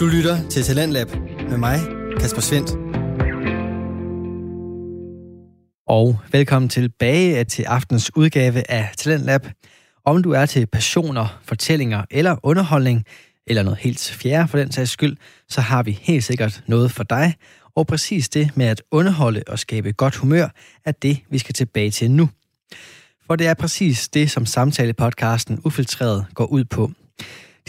Du lytter til Talentlab med mig, Kasper Svendt. Og velkommen tilbage til aftens udgave af Talentlab. Om du er til passioner, fortællinger eller underholdning, eller noget helt fjerde for den sags skyld, så har vi helt sikkert noget for dig. Og præcis det med at underholde og skabe godt humør, er det, vi skal tilbage til nu. For det er præcis det, som samtalepodcasten Ufiltreret går ud på.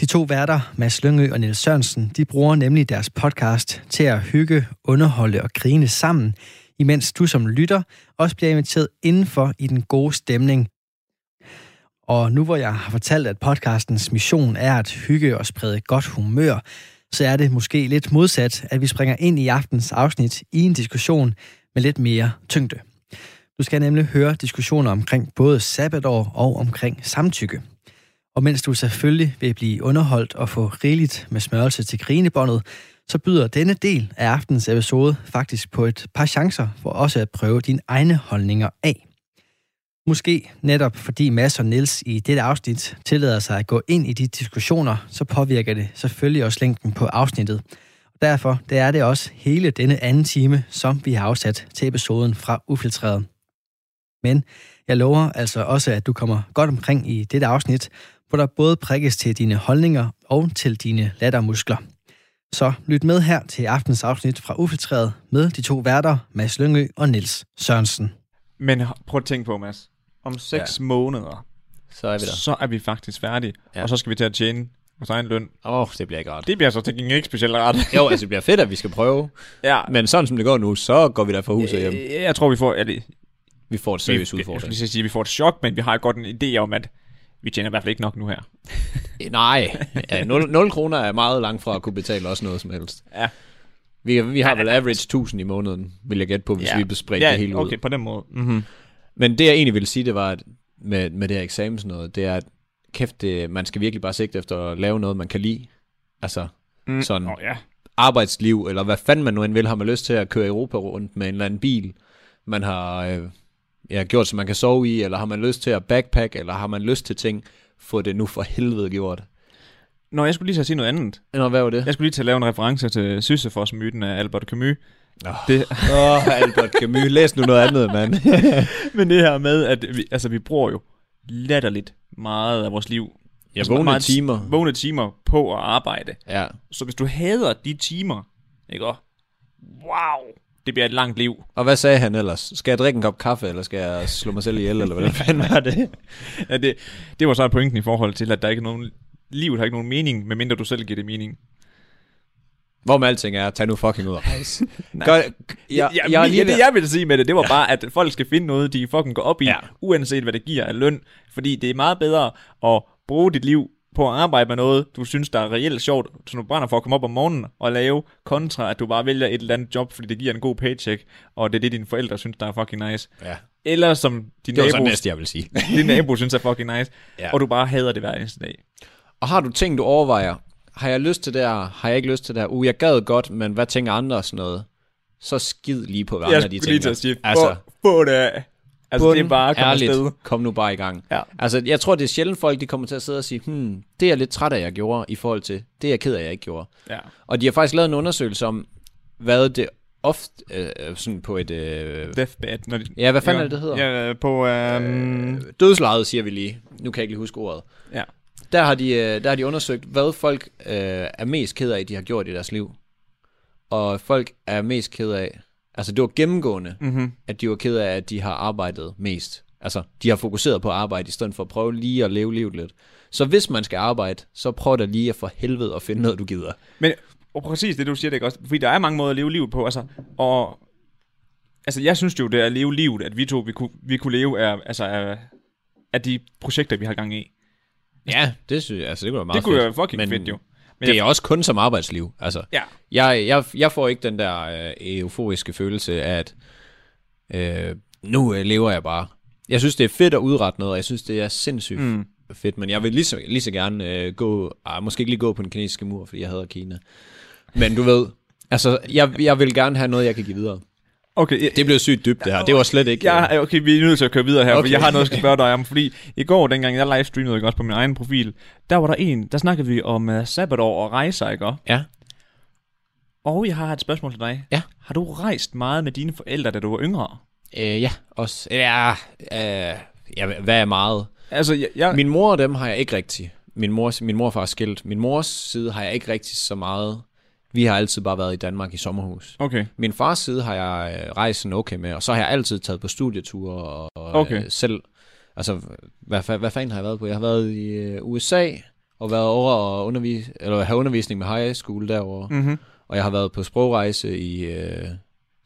De to værter, Mads Lyngø og Niels Sørensen, de bruger nemlig deres podcast til at hygge, underholde og grine sammen, imens du som lytter også bliver inviteret indenfor i den gode stemning. Og nu hvor jeg har fortalt, at podcastens mission er at hygge og sprede godt humør, så er det måske lidt modsat, at vi springer ind i aftens afsnit i en diskussion med lidt mere tyngde. Du skal nemlig høre diskussioner omkring både sabbatår og omkring samtykke. Og mens du selvfølgelig vil blive underholdt og få rigeligt med smørelse til grinebåndet, så byder denne del af aftens episode faktisk på et par chancer for også at prøve dine egne holdninger af. Måske netop fordi Mads og Niels i dette afsnit tillader sig at gå ind i de diskussioner, så påvirker det selvfølgelig også længden på afsnittet. Derfor det er det også hele denne anden time, som vi har afsat til episoden fra Ufiltreret. Men jeg lover altså også, at du kommer godt omkring i dette afsnit, hvor der både prikkes til dine holdninger og til dine lattermuskler. Så lyt med her til aftens afsnit fra Ufiltreret med de to værter, Mads Lyngø og Nils Sørensen. Men prøv at tænke på, Mads. Om seks ja. måneder, Så er vi der. så er vi faktisk færdige. Ja. Ja. Og så skal vi til at tjene vores egen løn. Åh, oh, det bliver ikke rart. Det bliver så til gengæld ikke specielt rart. Jo, altså det bliver fedt, at vi skal prøve. ja. Men sådan som det går nu, så går vi der fra huset hjem. Øh, Jeg tror, vi får... Eller, Vi får et seriøst jeg udfordring. lige sige, at vi får et chok, men vi har godt en idé om, at vi tjener i hvert fald ikke nok nu her. Nej, ja, 0, 0 kroner er meget langt fra at kunne betale også noget som helst. Ja. Vi, vi har vel average 1000 i måneden, vil jeg gætte på, hvis ja. vi bespredt ja, det hele ud. okay, på den måde. Mm-hmm. Men det jeg egentlig ville sige, det var, at med, med det her eksamen sådan noget, det er, at kæft, det, man skal virkelig bare sigte efter at lave noget, man kan lide. Altså, Mm. Sådan. Oh, ja. arbejdsliv, eller hvad fanden man nu end vil, har man lyst til at køre Europa rundt med en eller anden bil, man har øh, ja, gjort, så man kan sove i, eller har man lyst til at backpack, eller har man lyst til ting, få det nu for helvede gjort. Nå, jeg skulle lige til at sige noget andet. Nå, hvad var det? Jeg skulle lige til at lave en reference til Sisyphos-myten af Albert Camus. Åh, Det, oh, Albert Camus, læs nu noget andet, mand. men det her med, at vi, altså, vi bruger jo latterligt meget af vores liv. Jeg Altså, vågne timer. Vågne timer på at arbejde. Ja. Så hvis du hader de timer, ikke? Wow, det bliver et langt liv. Og hvad sagde han ellers? Skal jeg drikke en kop kaffe, eller skal jeg slå mig selv ihjel, eller hvordan fanden var det? Ja, det, det var så pointen i forhold til, at der ikke er nogen, livet har ikke nogen mening, medmindre du selv giver det mening. Hvor med alting er, tag nu fucking ud og rejse. Nej. Gør, Ja, jeg, ja, jeg, er det, lige det, jeg ville sige med det, det var bare, at folk skal finde noget, de fucking går op i, Ja. ja. uanset hvad det giver af løn. Fordi det er meget bedre at bruge dit liv på at arbejde med noget, du synes, der er reelt sjovt, som du brænder for at komme op om morgenen og lave, kontra at du bare vælger et eller andet job, fordi det giver en god paycheck, og det er det, dine forældre synes, der er fucking nice. Ja, Eller som din det så nabo, næste, jeg vil sige. din nabo synes er fucking nice, Ja. og du bare hader det hver eneste dag. Og har du ting, du overvejer? Har jeg lyst til det her? Har jeg ikke lyst til det her? Uh, jeg gad godt, men hvad tænker andre og sådan noget? Så skid lige på, hvad andre Jeg de skulle tænker. lige til at sige, altså, altså, få det af. Altså, det er bare at komme ærligt, afsted. kom nu bare i gang. Ja. Altså, jeg tror, det er sjældent folk, de kommer til at sidde og sige, hmm, det er jeg lidt træt af, jeg gjorde, i forhold til, det er jeg ked af, jeg ikke gjorde. Ja. Og de har faktisk lavet en undersøgelse om, hvad det ofte, øh, sådan på et, øh, Deathbed. Når de, ja, hvad fanden er det, det hedder? Ja, på... Um, Øh, dødslejet, siger vi lige. Nu kan jeg ikke lige huske ordet. ja. Der har de, øh, der har de undersøgt, hvad folk øh, er mest ked af, de har gjort i deres liv. Og folk er mest ked af, altså det var gennemgående, Mm-hmm. at de var ked af, at de har arbejdet mest. Altså, de har fokuseret på arbejde, i stedet for at prøve lige at leve livet lidt. Så hvis man skal arbejde, så prøv da lige at for helvede at finde noget, du gider. Men og præcis det, du siger, det ikke også? Fordi der er mange måder at leve livet på, altså, og altså, jeg synes jo, det er at leve livet, at vi to, vi kunne, vi kunne leve af, altså, af, af de projekter, vi har gang i. Ja, det synes jeg, altså det kunne være meget det kunne fedt. være fucking Men fedt jo. Men det jeg, er også kun som arbejdsliv. Altså, Ja. jeg, jeg, jeg får ikke den der øh, euforiske følelse af, at øh, nu øh, lever jeg bare. Jeg synes, det er fedt at udrette noget, og jeg synes, det er sindssygt mm. fedt, men jeg vil lige så, lige så gerne øh, gå, ah, måske ikke lige gå på den kinesiske mur, fordi jeg hader Kina. Men du ved, altså, jeg, jeg vil gerne have noget, jeg kan give videre. Okay, jeg, Det blev sygt dybt, det her. Det var slet ikke... øh, Ja, okay, vi er nødt til at køre videre her, okay. For jeg har noget, skal spørge dig om. Fordi i går, dengang jeg livestreamede ikke også på min egen profil, der var der en, der snakkede vi om uh, sabbatår og rejser, ikke? Ja. Og jeg har et spørgsmål til dig. Ja. Har du rejst meget med dine forældre, da du var yngre? Øh, ja, også. Ja, øh, ja, hvad er meget? Altså, jeg... jeg Min mor og dem har jeg ikke rigtig. Min mor, min mor og far er skilt. Min mors side har jeg ikke rigtig så meget. Vi har altid bare været i Danmark i sommerhus. okay. Min fars side har jeg øh, rejst sådan okay med, og så har jeg altid taget på studieture og, og Okay. øh, selv... Altså, hvad, hvad fanden har jeg været på? Jeg har været i øh, USA og været over og undervise, eller have undervisning med high school derovre. Mm-hmm. Og jeg har været på sprogrejse i øh,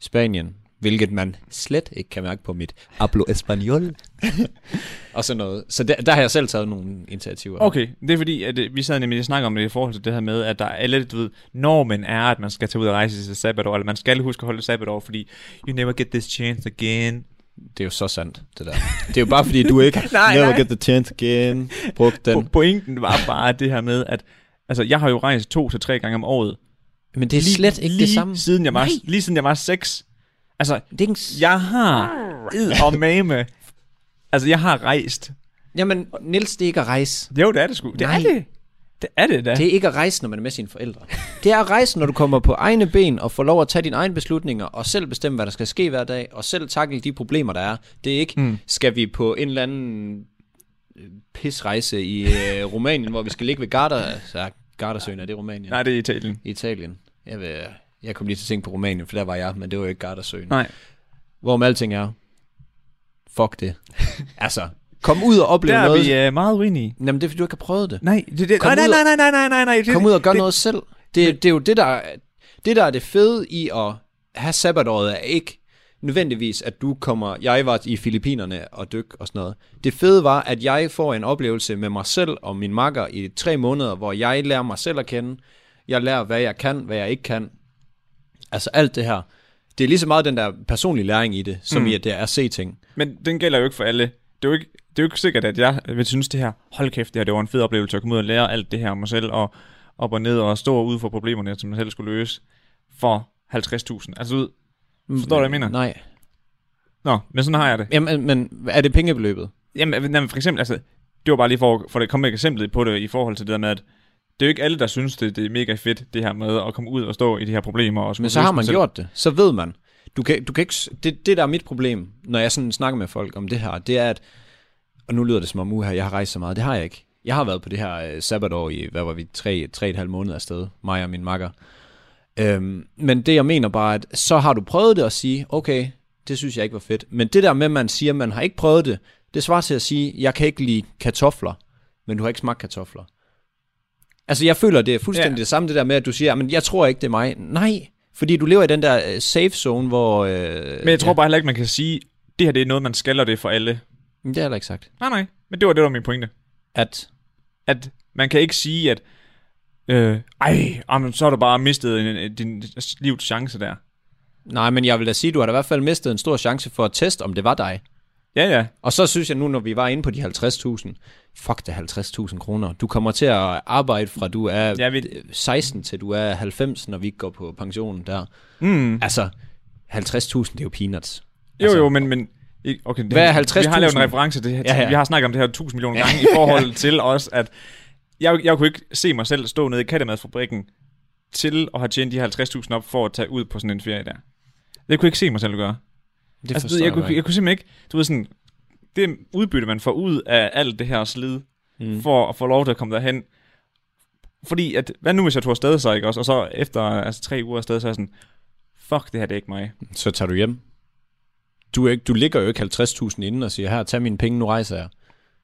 Spanien, hvilket man slet ikke kan mærke på mit hablo español. og sådan noget. Så der, der har jeg selv taget nogle initiativer. Okay, det er fordi, at øh, vi sad nemlig og snakker om det i forhold til det her med, at der er alle, du ved, normen er, at man skal tage ud og rejse til sabbatår, eller man skal huske at holde sabbatår, fordi you never get this chance again. Det er jo så sandt, det der. Det er jo bare fordi, du ikke Nej, never nej. get the chance again, brugt den. Po- Pointen var bare det her med, at altså, jeg har jo rejst to til tre gange om året. Men det er slet ikke lige det samme. Siden jeg var, Nej. lige siden jeg var seks. Altså, en- jeg har id og mame. Altså, jeg har rejst. Jamen, Nils, det er ikke at rejse. Jo, det er det sgu. Det Nej. er det. Det er det da. Det er ikke at rejse, når man er med sine forældre. Det er at rejse, når du kommer på egne ben og får lov at tage dine egne beslutninger og selv bestemme, hvad der skal ske hver dag, og selv takle de problemer, der er. Det er ikke, Mm. skal vi på en eller anden øh, pisrejse i øh, Rumænien, hvor vi skal ligge ved Garda, så Gardasøen, er det Rumænien? Nej, det er Italien. Italien. Jeg, vil, jeg kom lige til at tænke på Rumænien, for der var jeg, men det var jo ikke Gardasøen. Nej. Hvorom alting er, fuck det. altså, kom ud og opleve Der er noget. vi uh, meget uenige. Jamen, det er fordi, du ikke har prøvet det. Nej, det, det, nej, nej, nej, nej, nej, nej, nej. Det, Kom ud og gør det, noget selv. Det, det er jo det, der, er- det, der er det fede i at have sabbatåret, er ikke nødvendigvis, at du kommer... Jeg var i Filippinerne og dyk og sådan noget. Det fede var, at jeg får en oplevelse med mig selv og min makker i tre måneder, hvor jeg lærer mig selv at kende. Jeg lærer, hvad jeg kan, hvad jeg ikke kan. Altså alt det her. Det er lige så meget den der personlige læring i det, som Mm. mm. i, at det er at se ting. Men den gælder jo ikke for alle. Det er jo ikke, det er jo ikke sikkert, at jeg vil synes det her, hold kæft, det her, det var en fed oplevelse at komme ud og lære alt det her om mig selv, og op og ned og stå ude for problemerne, som jeg selv skulle løse, for 50.000. Altså ud. Forstår du, hvad jeg mener? Nej. Nå, men sådan har jeg det. Jamen, men er det pengebeløbet? Jamen, jamen, for eksempel, altså, det var bare lige for, for at komme med et eksempel på det, i forhold til det der med, at det er jo ikke alle, der synes, det, det er mega fedt, det her med at komme ud og stå i de her problemer. Og Men så har man selv. gjort det. Så ved man. Du kan, du kan ikke, det, det, der er mit problem, når jeg sådan snakker med folk om det her, det er, at, og nu lyder det som om, uha, jeg har rejst så meget. Det har jeg ikke. Jeg har været på det her øh, sabbatår i, hvad var vi, tre, tre et halvt måneder afsted, mig og min makker. Øhm, men det jeg mener bare, at så har du prøvet det og sige, okay, det synes jeg ikke var fedt. Men det der med, at man siger, at man har ikke prøvet det, det svarer til at sige, jeg kan ikke lide kartofler, men du har ikke smagt kartofler. Altså jeg føler, det er fuldstændig Ja. ja. det samme det der med, at du siger, men jeg tror ikke, det er mig. Nej, fordi du lever i den der øh, safe zone, hvor... Øh, Men jeg tror bare heller ikke, man kan sige, det her det er noget, man skal, og det er for alle. Men det er heller ikke sagt. Nej, nej. Men det var det, der var min pointe. At, At man kan ikke sige, at øh, ej, jamen, så har du bare mistet en, en, din livs chance der. nej, men jeg vil da sige, du har da i hvert fald mistet en stor chance for at teste, om det var dig. Ja, ja. Og så synes jeg nu, når vi var inde på de 50.000, fuck det 50.000 kroner. Du kommer til at arbejde fra du er Jeg ved, 16 til du er 90, når vi går på pensionen der. mm, Altså, 50.000, det er jo peanuts. jo, altså, jo, men, men okay, det, Hvad er Vi har lavet en 50.000? reference til det her. Ja, ja. Vi har snakket om det her tusind millioner gange i forhold til os, at jeg, jeg kunne ikke se mig selv stå nede i kattemadfabrikken til at have tjent de her 50.000 op for at tage ud på sådan en ferie der. Det kunne jeg ikke se mig selv gøre. Det altså, jeg, jeg, kunne, jeg kunne simpelthen ikke, du ved sådan, det udbytte, man får ud af alt det her slid, mm. for at få lov til at komme derhen. Fordi, at, hvad nu hvis jeg tog afsted så, ikke også? Og så efter altså, tre uger afsted, så er jeg sådan, fuck, det her det er ikke mig. Så tager du hjem. Du, er ikke, du ligger jo ikke 50.000 inden og siger, her, tag mine penge, nu rejser jeg.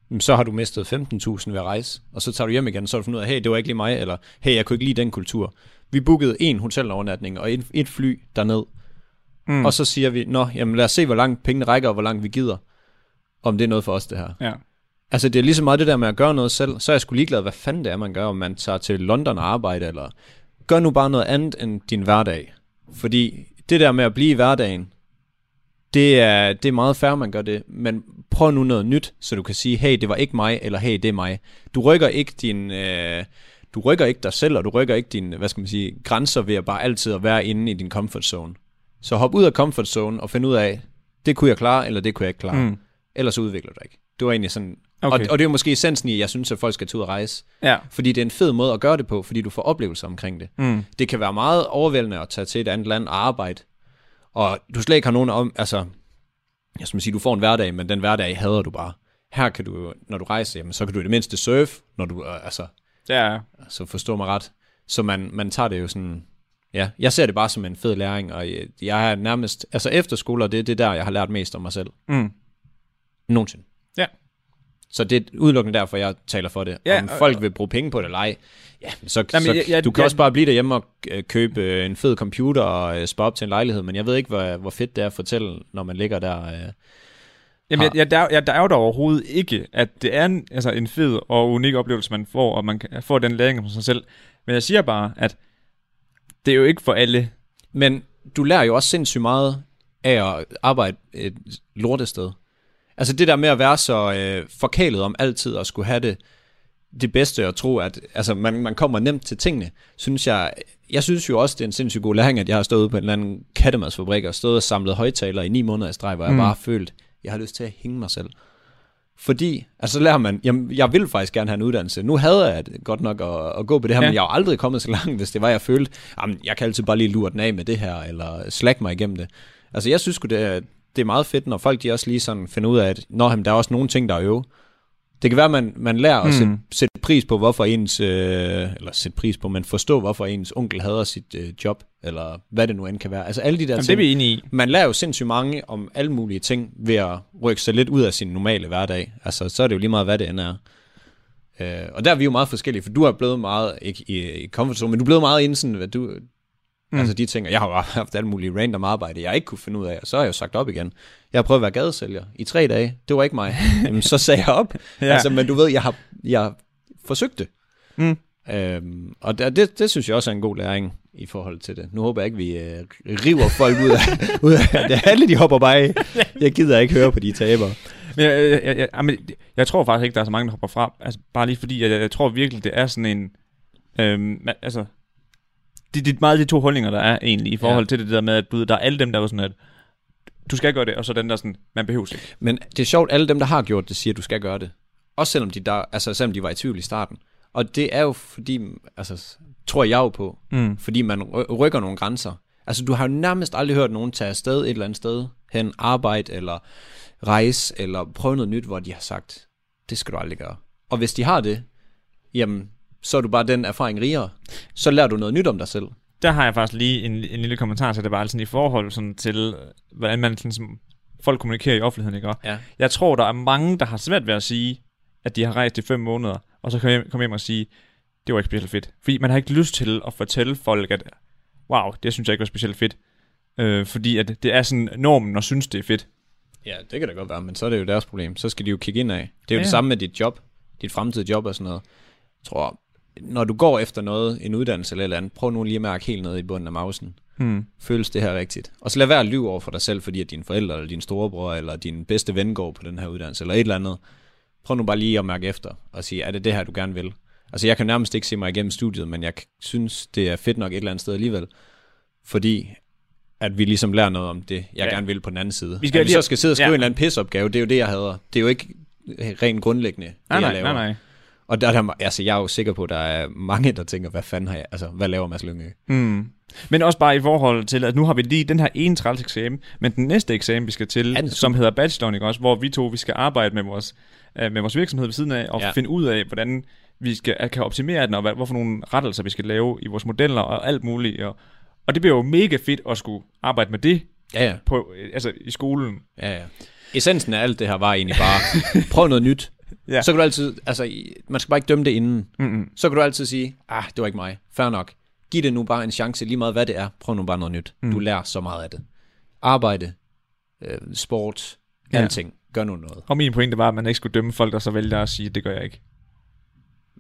Men så har du mistet 15.000 ved at rejse, og så tager du hjem igen, så har du fundet ud af, hey, det var ikke lige mig, eller hey, jeg kunne ikke lide den kultur. Vi bookede en hotelovernatning og et, et fly derned, Mm. og så siger vi, nå, jamen lad os se, hvor langt pengene rækker, og hvor langt vi gider, om det er noget for os, det her. Ja. Altså, det er lige så meget det der med at gøre noget selv, så er jeg sgu ligeglad, hvad fanden det er, man gør, om man tager til London og arbejder, eller gør nu bare noget andet end din hverdag. Fordi det der med at blive i hverdagen, det er, det er meget fair, man gør det, men prøv nu noget nyt, så du kan sige, hey, det var ikke mig, eller hey, det er mig. Du rykker ikke din... Øh, du rykker ikke dig selv, og du rykker ikke dine, hvad skal man sige, grænser ved at bare altid at være inde i din comfort zone. Så hop ud af comfort zone og find ud af, det kunne jeg klare, eller det kunne jeg ikke klare. Mm. Ellers udvikler du dig ikke. Det var egentlig sådan Okay. Og, og det er jo måske essensen i, at jeg synes, at folk skal tage ud og rejse. Ja. Fordi det er en fed måde at gøre det på, fordi du får oplevelser omkring det. Mm. Det kan være meget overvældende at tage til et andet land og arbejde, og du slet ikke har nogen om, altså, jeg skal sige, du får en hverdag, men den hverdag hader du bare. Her kan du, når du rejser, jamen, så kan du i det mindste surfe, når du, øh, altså, Ja, så forstår mig ret. Så man, man tager det jo sådan, ja, jeg ser det bare som en fed læring, og jeg, jeg er nærmest, altså efterskoler, det, det er der, jeg har lært mest om mig selv. mm. Nogensinde. Ja. Så det er udelukkende derfor, jeg taler for det. Ja, Om og- folk vil bruge penge på det eller ej, ja, så, Jamen, så jeg- jeg- du kan jeg- også bare blive derhjemme og øh, købe øh, en fed computer og øh, spare op til en lejlighed, men jeg ved ikke, hvor, hvor fedt det er at fortælle, når man ligger der. Øh. Jamen, jeg, jeg, der, jeg, der er jo der overhovedet ikke, at det er en, altså en fed og unik oplevelse, man får, og man kan få den læring om sig selv. Men jeg siger bare, at det er jo ikke for alle. Men du lærer jo også sindssygt meget af at arbejde et lortested. Altså det der med at være så øh, forkælet om altid og skulle have det, det bedste og tro, at altså, man, man kommer nemt til tingene, synes jeg, jeg synes jo også, det er en sindssygt god læring, at jeg har stået ude på en eller anden kattemadsfabrik og stået og samlet højtalere i ni måneder i streg, hvor jeg Mm. bare har følt, jeg har lyst til at hænge mig selv. Fordi, altså så lærer man, jamen, jeg vil faktisk gerne have en uddannelse. Nu havde jeg godt nok at, at gå på det her, Ja. men jeg har aldrig kommet så langt, hvis det var, jeg følte, jamen, jeg kan altid bare lige lure den af med det her, eller slække mig igennem det. Altså jeg synes det er, det er meget fedt, når folk de også lige sådan finder ud af, at Nå, jamen, der er også nogle ting, der er øve. Det kan være, at man, man lærer at Mm. sætte, sætte pris på, hvorfor ens, øh, eller sætte pris på, men forstå, hvorfor ens onkel hader sit øh, job, eller hvad det nu end kan være. Altså alle de der Jamen, det ting. er vi enige i. Man lærer jo sindssygt mange om alle mulige ting ved at rykke sig lidt ud af sin normale hverdag. Altså, så er det jo lige meget, hvad det end er. Øh, og der er vi jo meget forskellige, for du er blevet meget, ikke i, i comfort zone, men du er blevet meget inden sådan, hvad du, mm. altså de og jeg har jo haft alle mulige random arbejde, jeg ikke kunne finde ud af, og så har jeg jo sagt op igen. Jeg har prøvet at være gadesælger i tre dage, det var ikke mig. Jamen, så sagde jeg op. Ja. Altså, men du ved, jeg har, jeg har forsøgt det. Mm. Øhm, og det, det, det synes jeg også er en god læring i forhold til det. Nu håber jeg ikke, vi øh, river folk ud af, ud af det. Alle de hopper bare af. Jeg gider ikke høre på de taber. Men jeg, jeg, jeg, jeg, jeg, jeg tror faktisk ikke, der er så mange, der hopper fra. Altså, bare lige fordi, jeg, jeg tror virkelig, det er sådan en... Øhm, altså, det, det er meget de to holdninger, der er egentlig, i forhold Ja. til det der med, at du, der er alle dem, der er sådan, at du skal gøre det, og så den der sådan, man behøver ikke. Men det er sjovt, alle dem, der har gjort det, siger, at du skal gøre det. Også selvom de, der, altså, selvom de var i tvivl i starten. Og det er jo fordi, altså, tror jeg jo på, Mm. fordi man ry- rykker nogle grænser. Altså, du har jo nærmest aldrig hørt nogen tage afsted et eller andet sted hen, arbejde eller rejse, eller prøve noget nyt, hvor de har sagt, det skal du aldrig gøre. Og hvis de har det, jamen, så er du bare den erfaring rigere. Så lærer du noget nyt om dig selv. Der har jeg faktisk lige en, en lille kommentar til det, bare sådan i forhold sådan til, hvordan man sådan, som folk kommunikerer i offentligheden, ikke? Og Ja. Jeg tror, der er mange, der har svært ved at sige, at de har rejst i fem måneder, og så komme hjem, komme hjem og sige, det var ikke specielt fedt. Fordi man har ikke lyst til at fortælle folk, at wow, det synes jeg ikke var specielt fedt. Øh, fordi at det er sådan normen og synes, det er fedt. Ja, det kan da godt være, men så er det jo deres problem. Så skal de jo kigge ind af. Det er jo Ja. det samme med dit job, dit fremtidige job og sådan noget. Jeg tror, når du går efter noget, en uddannelse eller et eller andet, prøv nu lige at mærke helt nede i bunden af mausen. Hmm. Føles det her rigtigt? Og så lad være at lyve over for dig selv, fordi at dine forældre, eller din storebror, eller din bedste ven går på den her uddannelse, eller et eller andet. Prøv nu bare lige at mærke efter, og sige, er det det her, du gerne vil? Altså, jeg kan nærmest ikke se mig igennem studiet, men jeg synes, det er fedt nok et eller andet sted alligevel. Fordi at vi ligesom lærer noget om det, jeg Ja. gerne vil på den anden side. Vi skal at vi lige- så skal sidde og skrive ja. en eller anden pisopgave, det er jo det, jeg hader. Det er jo ikke rent grundlæggende, det Nej, jeg nej, laver. nej, nej. Og der, er der, altså, jeg er jo sikker på, at der er mange, der tænker, hvad fanden har jeg, altså, hvad laver Mads Lyngø? Mm. Men også bare i forhold til, at nu har vi lige den her ene træls eksamen, men den næste eksamen, vi skal til, Ja, som hedder bacheloren, ikke også, hvor vi to vi skal arbejde med vores, øh, med vores virksomhed ved siden af, og ja. Ja. finde ud af, hvordan vi skal, kan optimere den, og hvad, hvorfor nogle rettelser vi skal lave i vores modeller, og alt muligt. Og, og det bliver jo mega fedt at skulle arbejde med det Ja, ja. på, øh, altså i skolen. Ja, ja. Essensen af alt det her var egentlig bare, prøv noget nyt. Ja. Så kan du altid, altså, man skal bare ikke dømme det inden. Mm-mm. Så kan du altid sige, ah, det var ikke mig. Fair nok. Giv det nu bare en chance, lige meget hvad det er. Prøv nu bare noget nyt. Mm. Du lærer så meget af det. Arbejde, øh, sport, Ja. alting. Gør nu noget. Og min pointe var, at man ikke skulle dømme folk, der så vælger at sige, det gør jeg ikke.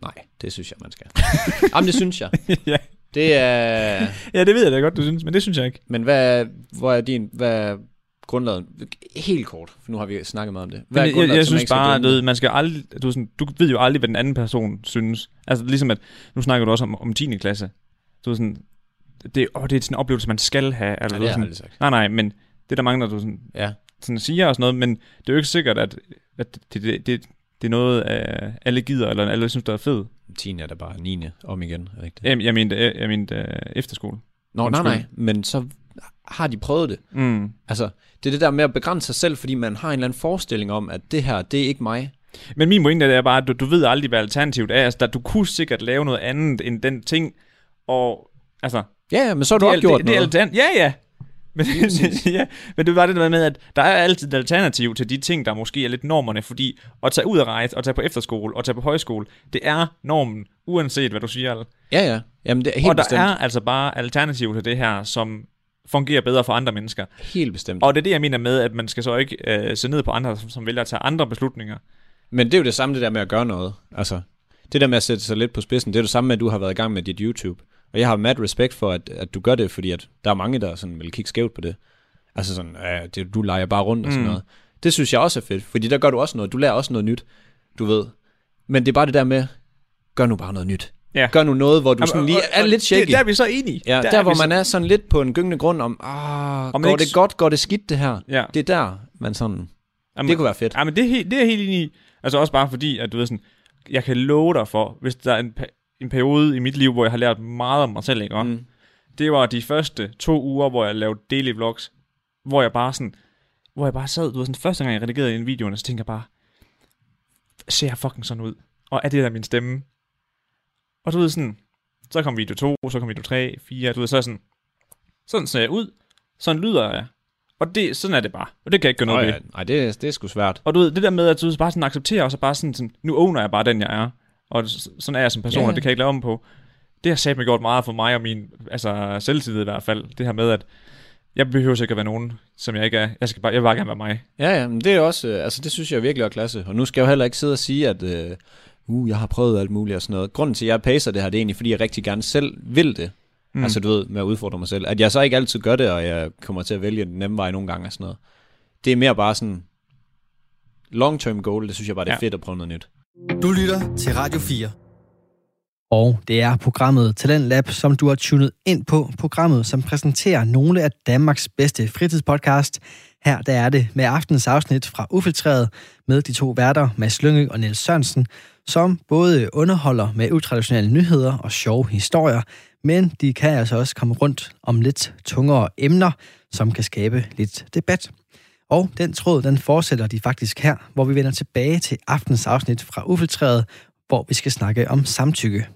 Nej, det synes jeg, man skal. Jamen, det synes jeg. ja. Det er... ja, det ved jeg da godt, du synes, men det synes jeg ikke. Men hvad, hvor er din... Hvad grundlaget? Helt kort, for nu har vi snakket meget om det. Hvad jeg, jeg, jeg synes bare, ved, man skal aldrig, du, sådan, du ved jo aldrig, hvad den anden person synes. Altså ligesom at, nu snakker du også om, om 10. klasse. Du er sådan, det, åh, det er sådan en oplevelse, man skal have. Eller, du det har sådan, sagt. nej, nej, men det er der mange, der du sådan, Ja. sådan siger og sådan noget, men det er jo ikke sikkert, at, at det, det, det, det er noget, af alle gider, eller alle synes, der er fed. 10. er der bare 9. om igen, ikke det? Jeg, mente, jeg, jeg mente uh, efterskole. Nå, nej, nej, men så har de prøvet det. Mm. Altså, det er det der med at begrænse sig selv, fordi man har en eller anden forestilling om, at det her, det er ikke mig. Men min pointe er bare, at du, du ved aldrig, hvad alternativet er. Altså, der, du kunne sikkert lave noget andet end den ting, og altså... Ja, ja, men så har du det, opgjort det, det er noget. altern- Ja, ja. Men, ja, men det var det der med, at der er altid et alternativ til de ting, der måske er lidt normerne, fordi at tage ud at rejse, og tage på efterskole, og tage på højskole, det er normen, uanset hvad du siger. Ja, ja. Jamen, det er helt og der bestemt. er altså bare alternativ til det her, som fungerer bedre for andre mennesker. Helt bestemt. Og det er det, jeg mener med, at man skal så ikke øh, se ned på andre, som, som vælger at tage andre beslutninger. Men det er jo det samme, det der med at gøre noget. Altså, det der med at sætte sig lidt på spidsen, det er det samme med, at du har været i gang med dit YouTube. Og jeg har mad respekt for, at, at du gør det, fordi at der er mange, der sådan vil kigge skævt på det. Altså sådan, ja, det, du leger bare rundt og sådan Mm. noget. Det synes jeg også er fedt, fordi der gør du også noget. Du lærer også noget nyt, du ved. Men det er bare det der med, gør nu bare noget nyt. Ja. Gør nu noget, hvor du sådan Jamen, lige og- er og lidt shaky. Det, der er vi så enige. Ja, der, er der hvor så- man er sådan lidt på en gyngende grund om, ah, går ikke det godt, går det skidt det her? Ja. Det er der, man sådan, Jamen, det kunne være fedt. Ja, men det er, helt, det er helt enig i. Altså også bare fordi, at du ved sådan, jeg kan love dig for, hvis der er en, en periode i mit liv, hvor jeg har lært meget om mig selv, ikke? Mm. Det var de første to uger, hvor jeg lavede daily vlogs, hvor jeg bare sådan, hvor jeg bare sad, du ved sådan, første gang jeg redigerede en video, så tænker jeg bare, ser jeg fucking sådan ud? Og er det der min stemme? Og du ved sådan, så kom video 2, så kom video 3, 4, du ved, så er sådan, sådan ser jeg ud, sådan lyder jeg. Og det, sådan er det bare. Og det kan jeg ikke gøre noget Nå ved. ja, nej, det, det er sgu svært. Og du ved, det der med, at du bare sådan accepterer, og så bare sådan, sådan nu owner jeg bare den, jeg er. Og sådan er jeg som person, ja. og det kan jeg ikke lave om på. Det har sat mig gjort meget for mig og min altså, selvtillid i hvert fald. Det her med, at jeg behøver ikke at være nogen, som jeg ikke er. Jeg, skal bare, jeg vil bare gerne være mig. Ja, ja, men det er også, øh, altså det synes jeg virkelig er klasse. Og nu skal jeg jo heller ikke sidde og sige, at øh, uh, jeg har prøvet alt muligt og sådan noget. Grunden til, at jeg pacer det her, det er egentlig, fordi jeg rigtig gerne selv vil det. Mm. Altså du ved, med at udfordre mig selv. At jeg så ikke altid gør det, og jeg kommer til at vælge den nemme vej nogle gange og sådan noget. Det er mere bare sådan long-term goal, det synes jeg bare, det er Ja. fedt at prøve noget nyt. Du lytter til Radio 4. Og det er programmet Talent Lab, som du har tunet ind på. Programmet, som præsenterer nogle af Danmarks bedste fritidspodcast. Her der er det med aftens afsnit fra Ufiltreret med de to værter, Mads Lyngø og Niels Sørensen, som både underholder med utraditionelle nyheder og sjove historier, men de kan altså også komme rundt om lidt tungere emner, som kan skabe lidt debat. Og den tråd, den fortsætter de faktisk her, hvor vi vender tilbage til aftens afsnit fra Ufiltreret, hvor vi skal snakke om samtykke.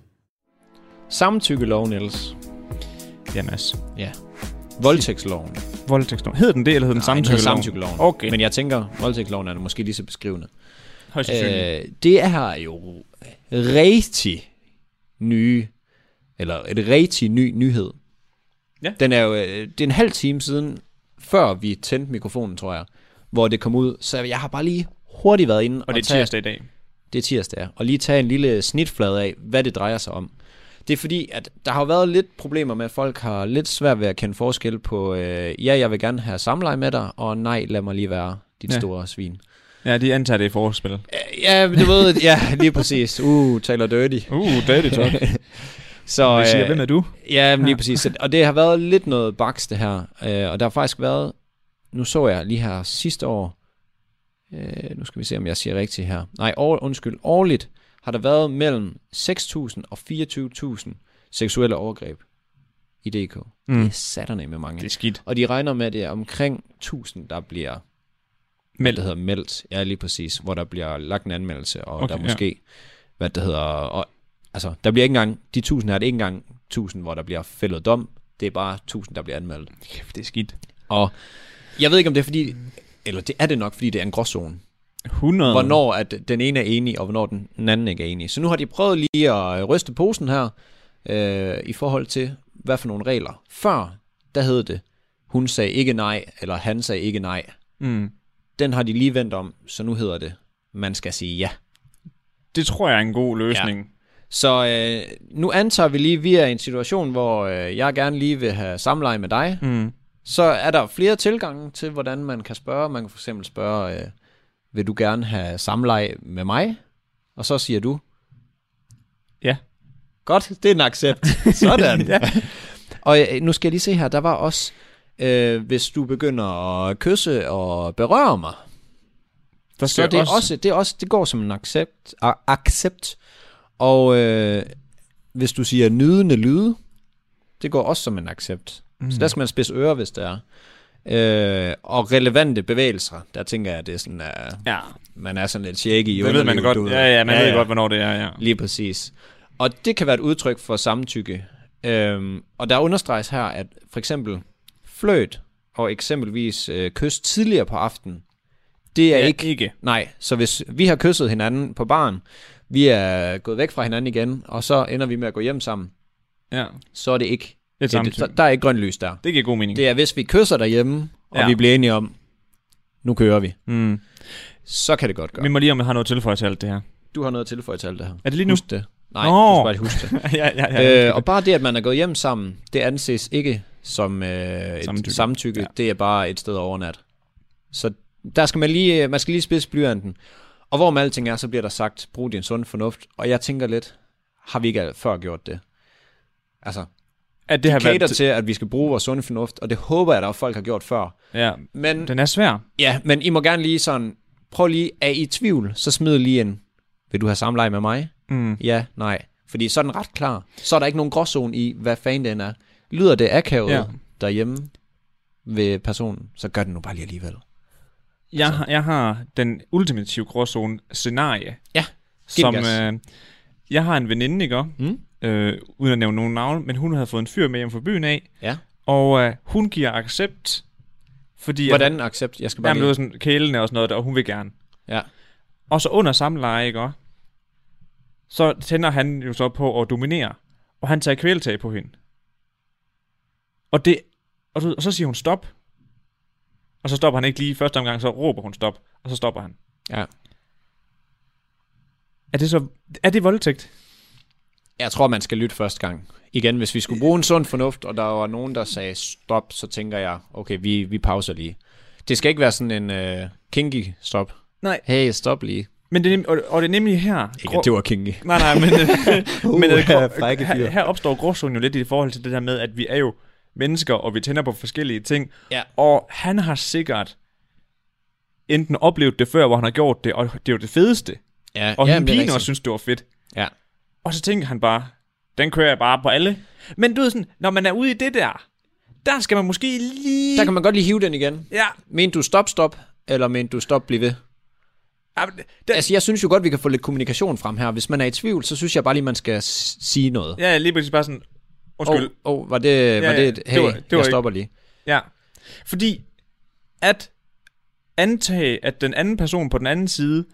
Samtykkelov, Niels. Ja, Mads. Ja. Voldtægtsloven. Voldtægtsloven. Hed den det, eller hed den Nej, den hedder samtykkeloven? samtykkeloven. Okay. Men jeg tænker, voldtægtsloven er måske lige så beskrivende. Øh, det er jo rigtig nye, eller et rigtig ny nyhed. Ja. Den er jo, øh, det er en halv time siden, før vi tændte mikrofonen, tror jeg, hvor det kom ud. Så jeg har bare lige hurtigt været inde og det er tage- tirsdag i dag. det er tirsdag, og lige tage en lille snitflade af, hvad det drejer sig om. Det er fordi, at der har været lidt problemer med, at folk har lidt svært ved at kende forskel på, øh, ja, jeg vil gerne have samleje med dig, og nej, lad mig lige være dit ja. store svin. Ja, de antager det i forspil. Øh, Ja, du ved, ja, lige præcis. Uh, taler dirty. Uh, daddy talk. Så, Vi siger, øh, hvem er du? Ja, men lige præcis. Og det har været lidt noget baks, det her. Øh, og der har faktisk været, nu så jeg lige her sidste år, øh, nu skal vi se, om jeg siger rigtigt her. Nej, år, undskyld, årligt har der været mellem 6.000 og 24.000 seksuelle overgreb i DK. Mm. Det er satterne med mange. Det er skidt. Og de regner med, at det er omkring 1000, der bliver Meldt. det hedder meldt. Ja, lige præcis. Hvor der bliver lagt en anmeldelse, og Okay, der ja. måske, hvad det hedder, og, altså, der bliver ikke engang, de 1000 er det ikke engang 1000, hvor der bliver fældet dom. Det er bare 1000, der bliver anmeldt. Kæft, det er skidt. Og jeg ved ikke, om det er fordi, eller det er det nok, fordi det er en gråzone. 100. Hvornår at den ene er enig, og hvornår den den anden ikke er enig. Så nu har de prøvet lige at øh, ryste posen her, øh, i forhold til, hvad for nogle regler. Før, der hed det, hun sagde ikke nej, eller han sagde ikke nej. Mm. Den har de lige vendt om, så nu hedder det, man skal sige ja. Det tror jeg er en god løsning. Ja. Så øh, nu antager vi lige, at vi er i en situation, hvor øh, jeg gerne lige vil have samleje med dig. Mm. Så er der flere tilgange til, hvordan man kan spørge. Man kan for eksempel spørge, øh, vil du gerne have samleje med mig? Og så siger du, Ja. godt, det er en accept. Sådan. Ja. Og øh, nu skal jeg lige se her, der var også, øh, hvis du begynder at kysse og berøre mig. Der Så skal det, er også- også, det, er også, det går som en accept. a- accept. Og øh, hvis du siger nydende lyde, det går også som en accept. Mm. Så der skal man spidse ører, hvis det er. Øh, og relevante bevægelser, der tænker jeg, at det er sådan, at Ja, man er sådan lidt shaky i det ved man godt. ved. Ja, ja, man ved godt, hvornår det er, ja. Lige præcis. Og det kan være et udtryk for samtykke. Øhm, og der understreges her, at for eksempel fløjt og eksempelvis øh, kys tidligere på aftenen, det er Ja, ikke... ikke. Nej, så hvis vi har kysset hinanden på baren, vi er gået væk fra hinanden igen, og så ender vi med at gå hjem sammen, Ja, så er det ikke... det er så, der er ikke grønt lys der. Det giver god mening. Det er, hvis vi kysser derhjemme, og Ja. vi bliver enige om, nu kører vi, Mm. så kan det godt gøre. Vi må lige om jeg har noget tilføje til alt det her. Du har noget at tilføje til alt det her. Er det lige nu? Husk det. Nej, Nå. du skal bare huske det. ja, ja, ja. Øh, og bare det, at man er gået hjem sammen, det anses ikke som øh, et Samtykke. samtykke. Ja. Det er bare et sted overnat. Så der skal man lige, øh, man skal lige spidse blyanten. Og hvor med alting er, så bliver der sagt, brug din sund fornuft. Og jeg tænker lidt, har vi ikke før gjort det? Altså, at det det har cater været... til, at vi skal bruge vores sunde fornuft, og det håber jeg, at folk har gjort før. Ja, Men, den er svær. ja, men I må gerne lige sådan, prøv lige, er I i tvivl, så smid lige en, vil du have samleje med mig? Mm. Ja, nej. Fordi så er den ret klar. Så er der ikke nogen gråzone i, hvad fanden den er. Lyder det akavet Ja. derhjemme ved personen, så gør den nu bare lige alligevel. Jeg, har, jeg har den ultimative gråzone scenarie. Ja, Som, øh, jeg har en veninde, ikke? Mm? Øh, uden at nævne nogen navn, men hun havde fået en fyr med hjem fra byen af, Ja. og øh, hun giver accept, fordi... Hvordan accept? Jeg skal bare Jamen, lige... sådan kælene og sådan noget, der, og hun vil gerne. Ja. Og så under samleje, ikke? også? Så tænder han jo så på at dominere, og han tager kvæletag på hende. Og det, og, du, og så siger hun stop. Og så stopper han ikke lige første omgang, så råber hun stop, og så stopper han. ja. Er det så, er det voldtægt? Jeg tror, man skal lytte første gang. Igen, hvis vi skulle bruge en sund fornuft, og der var nogen, der sagde stop, så tænker jeg, okay, vi, vi pauser lige. Det skal ikke være sådan en uh, kinky stop. Nej. Hey, stop lige. Men det er, nem- og, og det er nemlig her... Ikke, at det var kinky. Nej, nej, men, uh, men Uh, grå, fyr. her, her opstår gråzonen jo lidt i forhold til det der med, at vi er jo mennesker, og vi tænder på forskellige ting. Ja. Og han har sikkert enten oplevet det før, hvor han har gjort det, og det er jo det fedeste. Ja, Og ja, er pigen også synes, det var fedt. Ja. Og så tænker han bare, den kører jeg bare på alle. Men du ved sådan, når man er ude i det der, der skal man måske lige... Der kan man godt lige hive den igen. Ja, Men du stop, stop, eller men du stop, bliv ved? Det, Altså, jeg synes jo godt, vi kan få lidt kommunikation frem her. Hvis man er i tvivl, så synes jeg bare lige, man skal sige noget. ja, lige præcis bare sådan, undskyld. Åh, oh, oh, var det, var ja, det et, det hey, var- det var jeg ikke- stopper lige. Ja. Fordi at antage, at den anden person på den anden side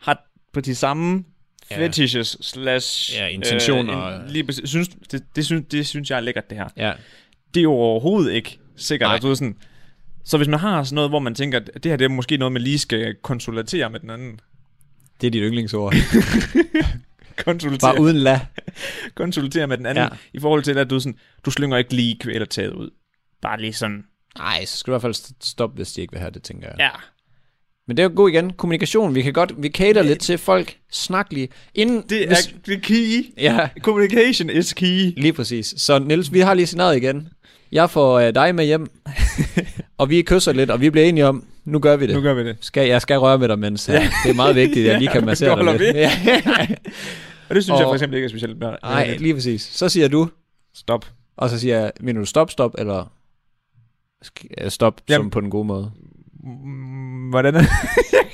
har på de samme Ja. fetishes slash... Ja, intentioner. Øh, en, lige, præcis- synes, det, det, synes, det synes jeg er lækkert, det her. Ja. Det er jo overhovedet ikke sikkert. Nej. At du ved sådan, så hvis man har sådan noget, hvor man tænker, at det her det er måske noget, man lige skal konsultere med den anden. Det er dit yndlingsord. Konsultere, bare uden la. konsultere med den anden. Ja. I forhold til, at du, sådan, du slynger ikke lige kvælertaget ud. Bare lige sådan, Nej, så skal du i hvert fald st- stoppe, hvis de ikke vil have det, tænker jeg. ja. Men det er jo god igen. Kommunikation. Vi kan godt, vi cater lidt til folk. Snak lige. Inden, Det er, hvis, det key. Ja, Communication is key. lige præcis. Så Niels, vi har lige scenariet igen. Jeg får øh, dig med hjem, og vi kysser lidt, og vi bliver enige om, nu gør vi det. Nu gør vi det. Skal, jeg skal røre med dig, mens ja. det er meget vigtigt, at jeg lige kan massere dig lidt. ved. Ja. Og det synes og... jeg for eksempel ikke er specielt. Nej, lige præcis. Så siger du, Stop. og så siger jeg, mener du stop, stop, eller øh, stop Jamen. som på den gode måde? Mm, Hvordan er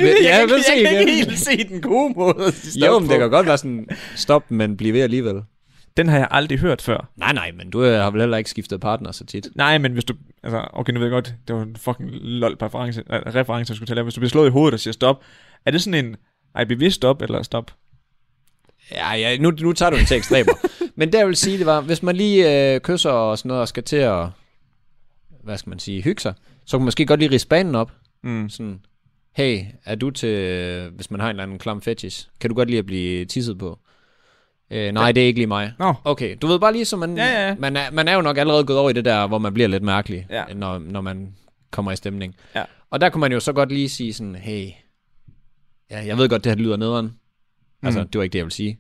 Ja, jeg, jeg ikke- se jeg kan ikke helt se den gode måde Jo, men det kan godt være sådan, stop, men bliv ved alligevel. Den har jeg aldrig hørt før. Nej, nej, men du øh, har vel heller ikke skiftet partner så tit. Nej, men hvis du... Altså, okay, nu ved jeg godt, det var en fucking lol reference, øh, reference jeg skulle lave. Hvis du bliver slået i hovedet og siger stop, er det sådan en... Ej, bevidst stop eller stop? Ja, ja nu, nu tager du en til ekstremer. men det jeg vil sige, det var, hvis man lige øh, kysser og sådan noget, og skal til at, hvad skal man sige, hygge sig, så kan man måske godt lige rise banen op. Mm. Sådan, hey, er du til, hvis man har en eller anden klam fetish, kan du godt lide at blive tisset på? Øh, nej, det er ikke lige mig. Nå, Okay, du ved bare lige, så man, Ja, ja, ja. Man, er, man er jo nok allerede gået over i det der, hvor man bliver lidt mærkelig, Ja. når, når man kommer i stemning. Ja. Og der kunne man jo så godt lige sige sådan, hey, ja, jeg ved godt, det her lyder nederen. Altså, Mm. det var ikke det, jeg ville sige.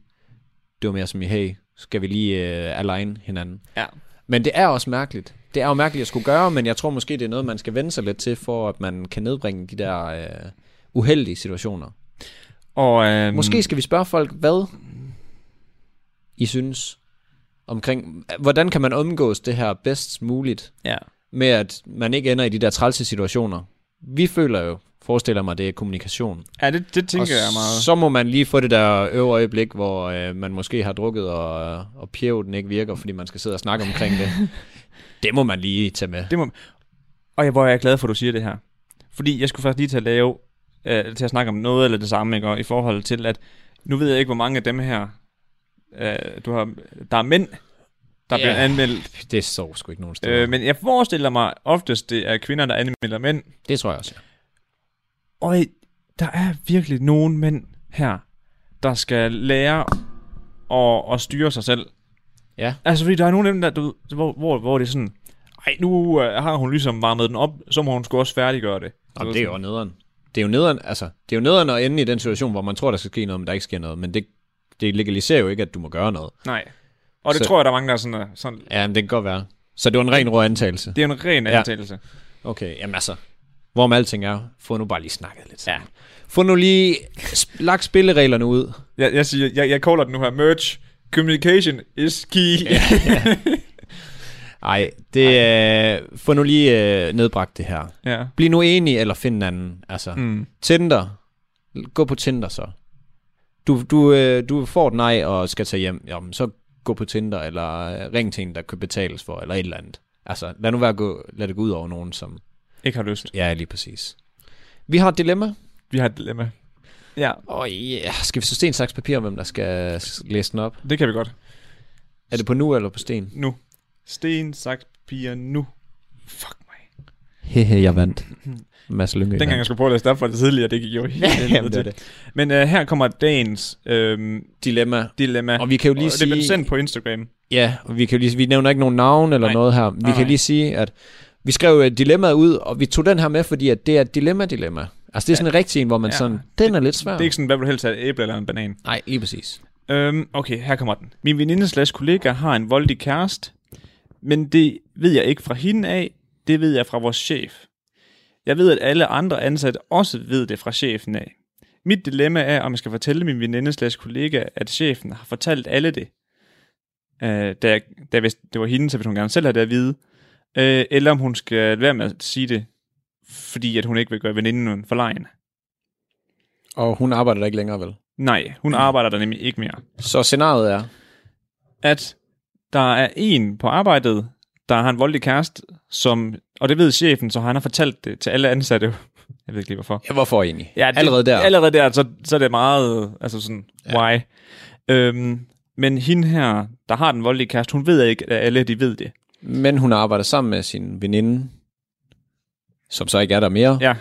Det var mere som i, hey, skal vi lige uh, align hinanden? Ja. Men det er også mærkeligt. Det er jo mærkeligt at skulle gøre, men jeg tror måske, det er noget, man skal vende sig lidt til, for at man kan nedbringe de der uh, uheldige situationer. Og, øhm, Måske skal vi spørge folk, hvad I synes omkring, hvordan kan man omgås det her bedst muligt, Ja. med at man ikke ender i de der trælse situationer. Vi føler jo, forestiller mig, det er kommunikation. Ja, det, det tænker og jeg meget. så må man lige få det der øvre øjeblik, hvor øh, man måske har drukket, og, og pjeven ikke virker, fordi man skal sidde og snakke omkring det. Det må man lige tage med. Det må, og jeg, hvor jeg er glad for, at du siger det her. Fordi jeg skulle faktisk lige til at lave, øh, til at snakke om noget eller det samme, ikke? Og i forhold til, at nu ved jeg ikke, hvor mange af dem her, øh, du har, der er mænd, der Ja. bliver anmeldt. Det så sgu ikke nogen steder. Øh, men jeg forestiller mig oftest, det er kvinder, der anmelder mænd. det tror jeg også, ja. Og der er virkelig nogle mænd her, der skal lære at, at styre sig selv. Ja. Altså, fordi der er nogle af dem, der, du, hvor, hvor, hvor det er sådan, ej, nu øh, har hun ligesom varmet den op, så må hun sgu også færdiggøre det. Jamen, det er jo nederen. Det er jo nederen, altså, det er jo nederen at ende i den situation, hvor man tror, der skal ske noget, men der ikke sker noget. Men det, det legaliserer jo ikke, at du må gøre noget. Nej. Og det Så- tror jeg, der er mange, der er sådan, er sådan Ja, men det kan godt være. Så det var en ren rå antagelse. det er en ren Ja. antagelse. Okay, jamen altså, hvorom alting er, få nu bare lige snakket lidt. Ja. Få nu lige sp- lagt spillereglerne ud. Jeg, jeg siger, jeg, jeg caller den nu her merch. Communication is key. Ja. Ej, det er... få nu lige øh, nedbragt det her. ja. Bliv nu enig, eller find en anden. Altså. Mm. Tinder. Gå på Tinder så. Du, du, øh, du får et nej og skal tage hjem. Jamen, så gå på Tinder, eller øh, ring til en, der kan betales for, eller et eller andet. Altså, lad nu være gå, lad det gå ud over nogen, som... Ikke har lyst. Ja, lige præcis. Vi har et dilemma. Vi har et dilemma. Ja, Og ja, skal vi så sten, saks, papir, hvem der skal læse den op? det kan vi godt. Er det på nu eller på sten? Nu. Sten, sagt, piger, nu. Fuck mig. Hehe, jeg vandt. Mads Lyngø Dengang jeg skulle prøve at læse det op for det tidligere, det gik jo helt Jamen, det det. Men uh, her kommer dagens øhm, Dilemma. dilemma. Og vi kan jo lige og det blev sige... sendt på Instagram. Ja, og vi kan jo lige, vi nævner ikke nogen navn eller Nej. noget her. Vi Nej, kan nej. lige sige, at vi skrev et dilemmaet ud, og vi tog den her med, fordi at det er et dilemma-dilemma. Altså det er sådan en rigtig en, hvor man Ja. sådan, den er lidt svær. Det er ikke sådan, hvad vil du helst have, et æble eller en banan? Nej, lige præcis. Øhm, okay, her kommer den. Min veninde slash kollega har en voldig kæreste, men det ved jeg ikke fra hende af, det ved jeg fra vores chef. Jeg ved, at alle andre ansatte også ved det fra chefen af. Mit dilemma er, om jeg skal fortælle min veninde kollega, at chefen har fortalt alle det. Øh, da, jeg, da hvis det var hende, så ville hun gerne selv have det at vide. Øh, eller om hun skal være med at sige det, fordi at hun ikke vil gøre veninden for lejen. Og hun arbejder der ikke længere, vel? Nej, hun arbejder der nemlig ikke mere. Så scenariet er, at der er en på arbejdet, der har en voldelig kæreste, som, og det ved chefen, så han har fortalt det til alle ansatte. Jeg ved ikke lige hvorfor. ja, hvorfor egentlig? Ja, det, Allerede der. Allerede der, så, så er det meget, altså sådan, ja. why? Øhm, men hende her, der har den voldelige kæreste, hun ved ikke, at alle de ved det. Men hun arbejder sammen med sin veninde, som så ikke er der mere. Ja,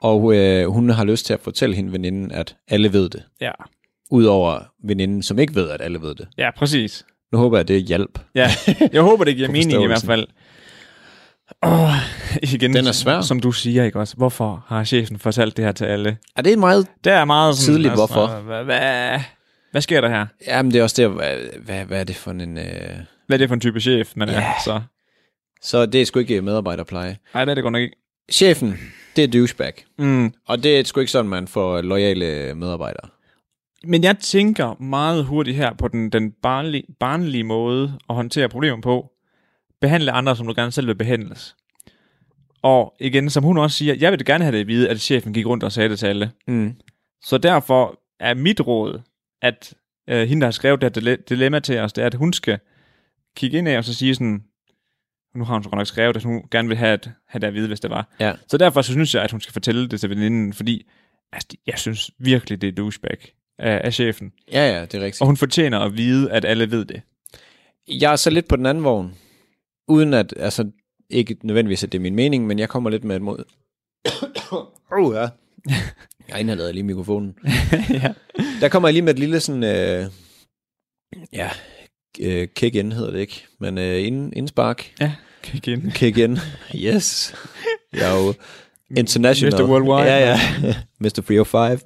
Og øh, hun har lyst til at fortælle hende veninden, at alle ved det. ja, Udover veninden, som ikke ved, at alle ved det. ja, præcis. Nu håber jeg, at det hjælp. Ja, jeg håber, det giver mening i hvert fald. Åh, igen, Den er svær. Som du siger, ikke også? Hvorfor har chefen fortalt det her til alle? Er det meget... Det er meget sådan... Tidligt, hvorfor? Hvad, hvad, hvad sker der her? Jamen, det er også det, hvad, hvad, hvad er det for en... Øh... Hvad er det for en type chef, man Ja. er? Så. Så det er sgu ikke medarbejderpleje. Nej, det er det godt nok ikke. Chefen, det er douchebag. Mm. Og det er sgu ikke sådan, man får lojale medarbejdere. Men jeg tænker meget hurtigt her på den, den barnlige, barnlige måde at håndtere problemer på. Behandle andre, som du gerne selv vil behandles. Og igen, som hun også siger, jeg vil gerne have det at vide, at chefen gik rundt og sagde det til alle. Mm. Så derfor er mit råd, at øh, hende, der har skrevet det her dile- dilemma til os, det er, at hun skal kigge ind af og så sige sådan, nu har hun så godt nok skrevet, at hun gerne vil have, at, have det at vide, hvis det var. Ja. Så derfor så synes jeg, at hun skal fortælle det til veninden, fordi altså, jeg synes virkelig, det er douchebag af, af chefen. Ja, ja, det er rigtigt. Og hun fortjener at vide, at alle ved det. Jeg er så lidt på den anden vogn. Uden at, altså, ikke nødvendigvis, at det er min mening, men jeg kommer lidt med et mod. oh, ja. Jeg inhalerede lige mikrofonen. ja. Der kommer jeg lige med et lille sådan, øh, ja, øh, kick in hedder det ikke, men øh, ind, indspark. ja, kig ind. Kick in. Yes. Jeg er jo international. Mr. Worldwide. Ja, ja. Mr. 305.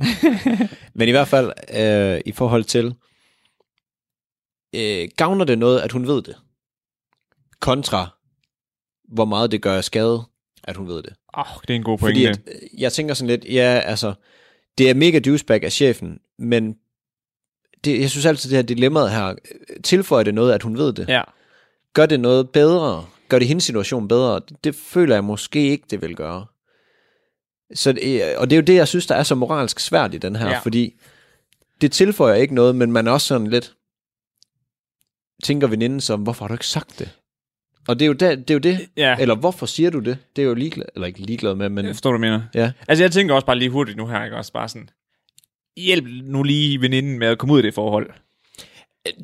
Men i hvert fald, øh, i forhold til, øh, gavner det noget, at hun ved det? Kontra, hvor meget det gør skade, at hun ved det. Oh, det er en god pointe. Fordi at, øh, jeg tænker sådan lidt, ja, altså, det er mega douchebag af chefen, men det, jeg synes altid, det her dilemmaet her, øh, tilføjer det noget, at hun ved det? Ja. Gør det noget bedre? Gør det hendes situation bedre? Det, det føler jeg måske ikke, det vil gøre. Så, det- og det er jo det, jeg synes, der er så moralsk svært i den her, Ja. ja. fordi det tilføjer ikke noget, men man er også sådan lidt, tænker veninden som, hvorfor har du ikke sagt det? Og det er jo det, det, er jo det. Ja. eller hvorfor siger du det? Det er jo ligeglad, eller ikke ligeglad med, men Jeg forstår, du mener. ja. Altså, jeg tænker også bare lige hurtigt nu her, ikke? Også bare sådan, hjælp nu lige veninden med at komme ud af det forhold.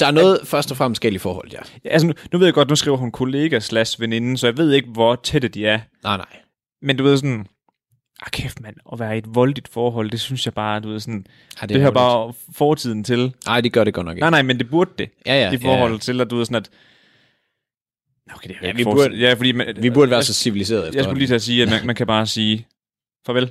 Der er noget først og fremmest galt i forhold, ja. Altså, nu, nu ved jeg godt, nu skriver hun kollega slash veninde, så jeg ved ikke, hvor tætte de er. Nej, nej. Men du ved sådan, ah kæft mand, at være i et voldeligt forhold, det synes jeg bare, du ved sådan, Ja, det, det hører bare fortiden til. Nej, det gør det godt nok ikke. Nej, nej, men det burde det. Ja, ja. I forhold ja, til, at du ved sådan, at Okay, det er Ja, ja, vi vi burde- ja, fordi man, Vi burde være jeg, så civiliseret jeg skulle lige til at sige, at man, man kan bare sige farvel.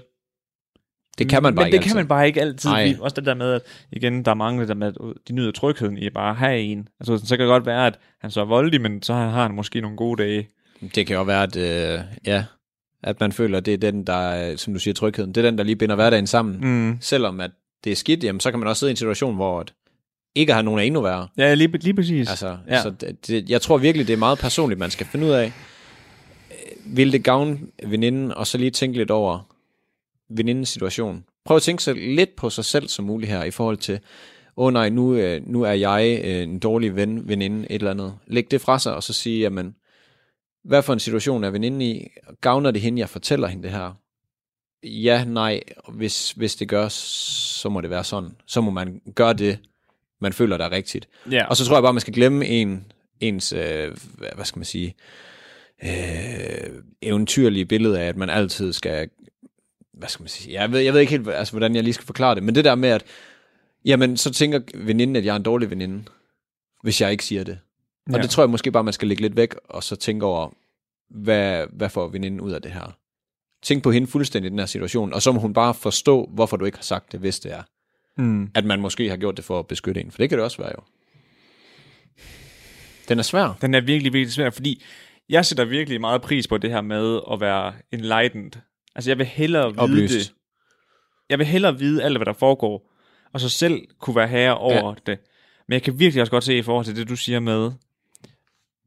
Det kan man bare Men ikke det kan altid. man bare ikke altid. Vi, også det der med, at igen, der er mange, der med, at de nyder trygheden i at bare have en. Altså, så kan det godt være, at han så er voldelig, men så har han måske nogle gode dage. Det kan jo være, at, øh, ja, at man føler, at det er den, der, er, som du siger, trygheden. Det er den, der lige binder hverdagen sammen. Mm. Selvom at det er skidt, jamen, så kan man også sidde i en situation, hvor at ikke har nogen er endnu værre. Ja, lige, lige præcis. Altså, Ja. så det, jeg tror virkelig, det er meget personligt, man skal finde ud af. Vil det gavne veninden, og så lige tænke lidt over venindens situation. Prøv at tænke sig lidt på sig selv som muligt her, i forhold til, åh oh, nej, nu, øh, nu er jeg øh, en dårlig ven, veninde, et eller andet. Læg det fra sig, og så sige, jamen, hvad for en situation er veninden i? Gavner det hende, jeg fortæller hende det her? Ja, nej, hvis, hvis det gør, så må det være sådan. Så må man gøre det, man føler, der er rigtigt. ja. Og så tror jeg bare, man skal glemme en, ens, øh, hvad skal man sige, øh, eventyrlige billede af, at man altid skal, hvad skal man sige, jeg ved, jeg ved ikke helt, altså, hvordan jeg lige skal forklare det, men det der med, at, jamen, så tænker veninden, at jeg er en dårlig veninde, hvis jeg ikke siger det. Og Ja. det tror jeg måske bare, man skal lægge lidt væk, og så tænke over, hvad, hvad får veninden ud af det her? Tænk på hende fuldstændig i den her situation, og så må hun bare forstå, hvorfor du ikke har sagt det, hvis det er. mm. At man måske har gjort det for at beskytte en, for det kan det også være jo. Den er svær. Den er virkelig, virkelig svær, fordi jeg sætter virkelig meget pris på det her med at være enlightened. Altså, jeg vil hellere vide Oplyst. det. Jeg vil hellere vide alt, hvad der foregår, og så selv kunne være herre over ja. det. Men jeg kan virkelig også godt se i forhold til det, du siger med,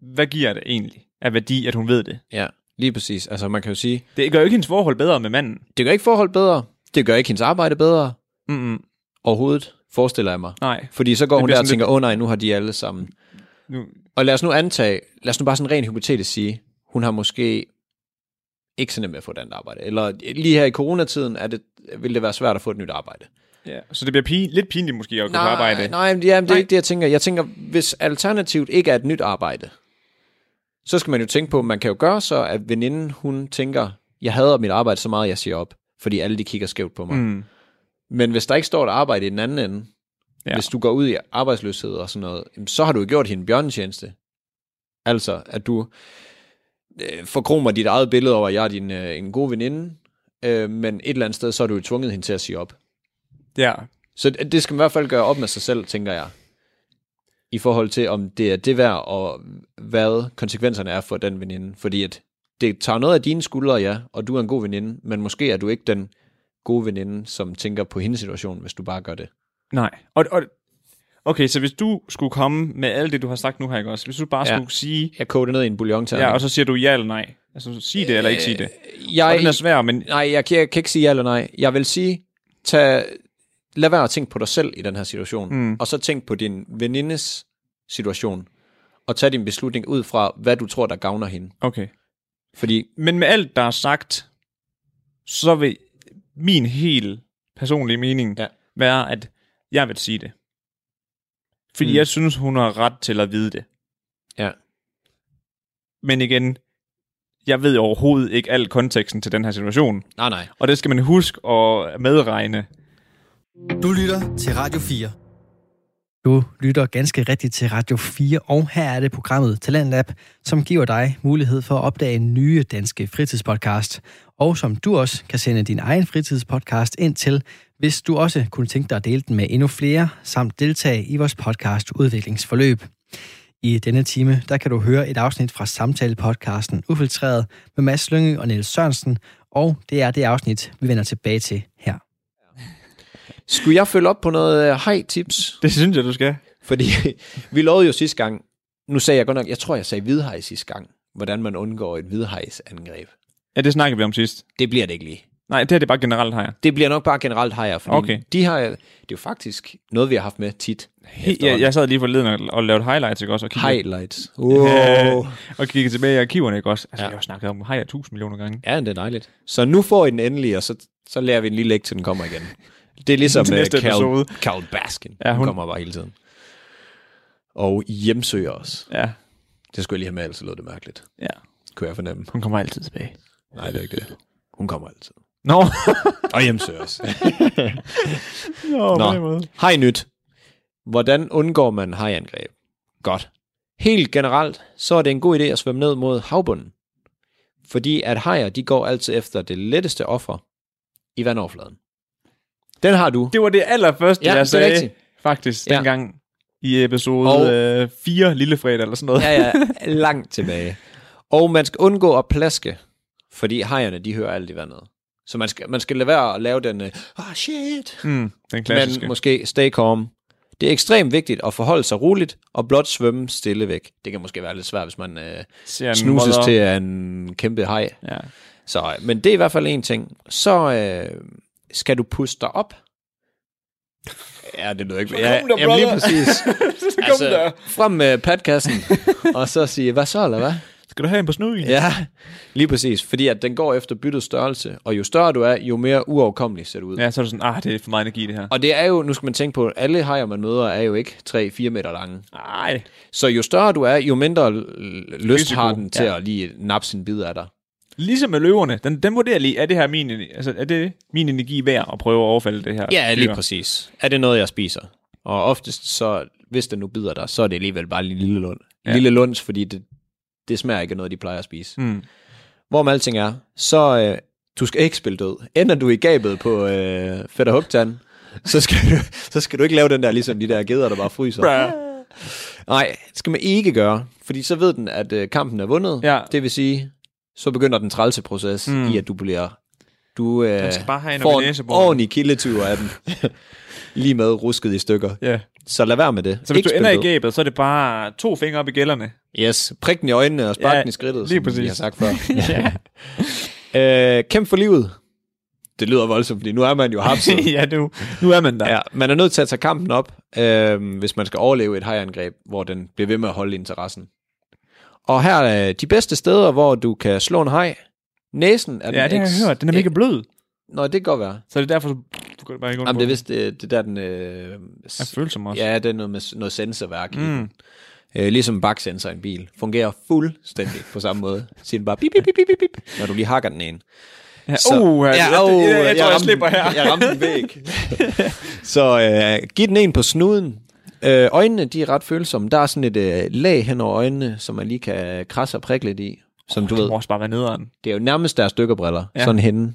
hvad giver det egentlig af værdi, at hun ved det? Ja, lige præcis. Altså man kan jo sige, Det gør jo ikke hendes forhold bedre med manden. det gør ikke forhold bedre. Det gør ikke hendes arbejde bedre. Mm-mm. Overhovedet, forestiller jeg mig. Nej. Fordi så går hun der og tænker, åh oh, nej, nu har de alle sammen. Nu, Og lad os nu antage, lad os nu bare sådan rent hypotetisk sige, hun har måske ikke så nemt med at få et andet arbejde. Eller lige her i coronatiden er det, vil det være svært at få et nyt arbejde. ja. Så det bliver pin, lidt pinligt måske at gå på arbejde. nej, men jamen, det er Nej. ikke det, jeg tænker. Jeg tænker, hvis alternativet ikke er et nyt arbejde, så skal man jo tænke på, man kan jo gøre så, at veninden, hun tænker, jeg hader mit arbejde så meget, jeg siger op, fordi alle de kigger skævt på mig. Mm. Men hvis der ikke står et arbejde i den anden ende, Ja. hvis du går ud i arbejdsløshed og sådan noget, så har du jo gjort hende en bjørnetjeneste. Altså, at du øh, forkromer dit eget billede over, at jeg er din, øh, en god veninde, øh, men et eller andet sted, så har du jo tvunget hende til at sige op. Ja. Så det det skal man i hvert fald gøre op med sig selv, tænker jeg. I forhold til, om det er det værd, og hvad konsekvenserne er for den veninde. Fordi at det tager noget af dine skuldre, ja, og du er en god veninde, men måske er du ikke den gode veninde, som tænker på hendes situation, hvis du bare gør det. Nej. Og, og, okay, så hvis du skulle komme med alt det, du har sagt nu her, ikke også? Hvis du bare Ja. skulle sige, Jeg koger det ned i en bouillon til ja, og så siger du ja eller nej. Altså, sig det eller ikke sige det. Og jeg, den er svær, men Nej, jeg kan, jeg kan ikke sige ja eller nej. Jeg vil sige, tag, lad være at tænke på dig selv i den her situation, Mm. og så tænk på din venindes situation, og tag din beslutning ud fra, hvad du tror, der gavner hende. okay. Fordi, Men med alt, der er sagt, så vil min helt personlige mening Ja. være, at jeg vil sige det. Fordi Mm. jeg synes, hun har ret til at vide det. ja, Men igen, jeg ved overhovedet ikke al konteksten til den her situation. nej nej, Og det skal man huske at medregne. Du lytter til Radio 4. Du lytter ganske rigtigt til Radio 4, og her er det programmet Talentlab, som giver dig mulighed for at opdage nye danske fritidspodcast, og som du også kan sende din egen fritidspodcast ind til, hvis du også kunne tænke dig at dele den med endnu flere, samt deltage i vores podcast udviklingsforløb. I denne time, der kan du høre et afsnit fra samtalepodcasten Ufiltreret med Mads Lønge og Niels Sørensen, Og det er det afsnit, vi vender tilbage til her. Skulle jeg følge op på noget hej-tips? Det synes jeg, du skal. Fordi vi lovede jo sidste gang, nu sagde jeg godt nok, jeg tror, jeg sagde hvidhej sidste gang, hvordan man undgår et hvidhejsangreb. Ja, det snakkede vi om sidst. Det bliver det ikke lige. Nej, det er det bare generelt her. Det bliver nok bare generelt hejer, fordi Okay. de har, det er jo faktisk noget, vi har haft med tit. He, jeg, jeg sad lige forleden og, og lavede highlights, ikke også? Og kiggede, Highlights. Wow. og kiggede tilbage i arkiverne, ikke også? Altså, Ja. jeg har jo snakket om hej tusind millioner gange. Ja, det er dejligt. Så nu får I den endelig, og så, så lærer vi den lige lægge, til den kommer igen. Det er ligesom med næste Carol, episode. Carol Baskin. Ja, hun... hun- kommer bare hele tiden. Og hjemsøger os. Ja, Det skulle jeg lige have med, ellers lød det mærkeligt. ja. Kunne jeg fornemme. Hun kommer altid tilbage. Nej, det er ikke det. Hun kommer altid. Nå, Og hjemsøger os. Nå, Nå. måde. Hej nyt. Hvordan undgår man hajangreb? Godt. Helt generelt, så er det en god idé at svømme ned mod havbunden. Fordi at hajer, de går altid efter det letteste offer i vandoverfladen. Den har du. Det var det allerførste, Ja, jeg sagde, rigtigt. faktisk, Ja. dengang i episode Og- øh, 4, Lillefredag eller sådan noget. Ja, ja, langt tilbage. Og man skal undgå at plaske, fordi hajerne, de hører alt i vandet. Så man skal, man skal lade være at lave den, øh, ah shit, Mm, den klassiske. men måske stay calm. Det er ekstremt vigtigt at forholde sig roligt og blot svømme stille væk. Det kan måske være lidt svært, hvis man øh, snuses mother- til en kæmpe haj. Ja. Så, øh, men det er i hvert fald en ting. Så øh, skal du puste dig op. Ja, det lyder ikke... kom Ja, der, jamen lige præcis. Så kom der. altså, frem med padkassen, og så sige, hvad så, eller hvad? Skal du have en på snuden? Ja, lige præcis. Fordi at den går efter byttets størrelse, og jo større du er, jo mere uoverkommelig ser det ud. Ja, så er du sådan, ah, det er for meget energi, det her. Og det er jo, nu skal man tænke på, at alle hajer, man møder, er jo ikke 3-4 meter lange. Nej. Så jo større du er, jo mindre lyst Risiko, har den til ja. at lige nappe sin bid af dig. Ligesom med løverne, den, den vurderer lige, er det her min, altså, er det min energi værd at prøve at overfalde det her? Ja, lige dyr? præcis. Er det noget, jeg spiser? Og oftest, så, hvis den nu bider dig, så er det alligevel bare en lille lund. Ja. Lille lunds, fordi det, det smager ikke af noget, de plejer at spise. Mm. Hvor med alting er, så øh, du skal ikke spille død. Ender du i gabet på øh, fedt og hugtand, så skal, du, så skal du ikke lave den der, ligesom de der geder, der bare fryser. Bra. Nej, det skal man ikke gøre, fordi så ved den, at øh, kampen er vundet. Ja. Det vil sige, så begynder den trælse proces Mm. i, at du bliver... Du øh, Den skal bare have en får en ordentlig kildetyver af den. Lige med rusket i stykker. Ja. Så lad være med det. Så hvis Ikke du ender i død. gabet, så er det bare to fingre op i gælderne. Yes, prik den i øjnene og spark Ja, den i skridtet, lige som præcis. har sagt før. øh, kæmp for livet. Det lyder voldsomt, fordi nu er man jo hapset. ja, nu, nu er man der. ja, man er nødt til at tage kampen op, øh, hvis man skal overleve et hajangreb, hvor den bliver ved med at holde interessen. Og her er de bedste steder, hvor du kan slå en haj. Næsen er den ja det har jeg hørt. Den er mega blød. Nå, det kan godt være. Så det er derfor, du kan bare ikke Jamen, det er vist det, det der, den... Øh, er følsom også. ja, det er noget med noget sensorværk Mm. den. Øh, ligesom baksensor i en bil. Fungerer fuldstændig på samme måde. Siger den bare bip, bip, bip, bip, bip, når du lige hakker den en. Ja, Så- uh, ja, jeg, åh, jeg, jeg, jeg, tror, jeg ramte- slipper her. Jeg ramte en væg. så øh, giv den en på snuden. Øh, øjnene, de er ret følsomme. Der er sådan et øh, lag hen over øjnene, som man lige kan krasse og prikke lidt i. Som du det ved, må også bare være nederen. det er jo nærmest deres dykkerbriller. Ja. Ja. Sådan henne.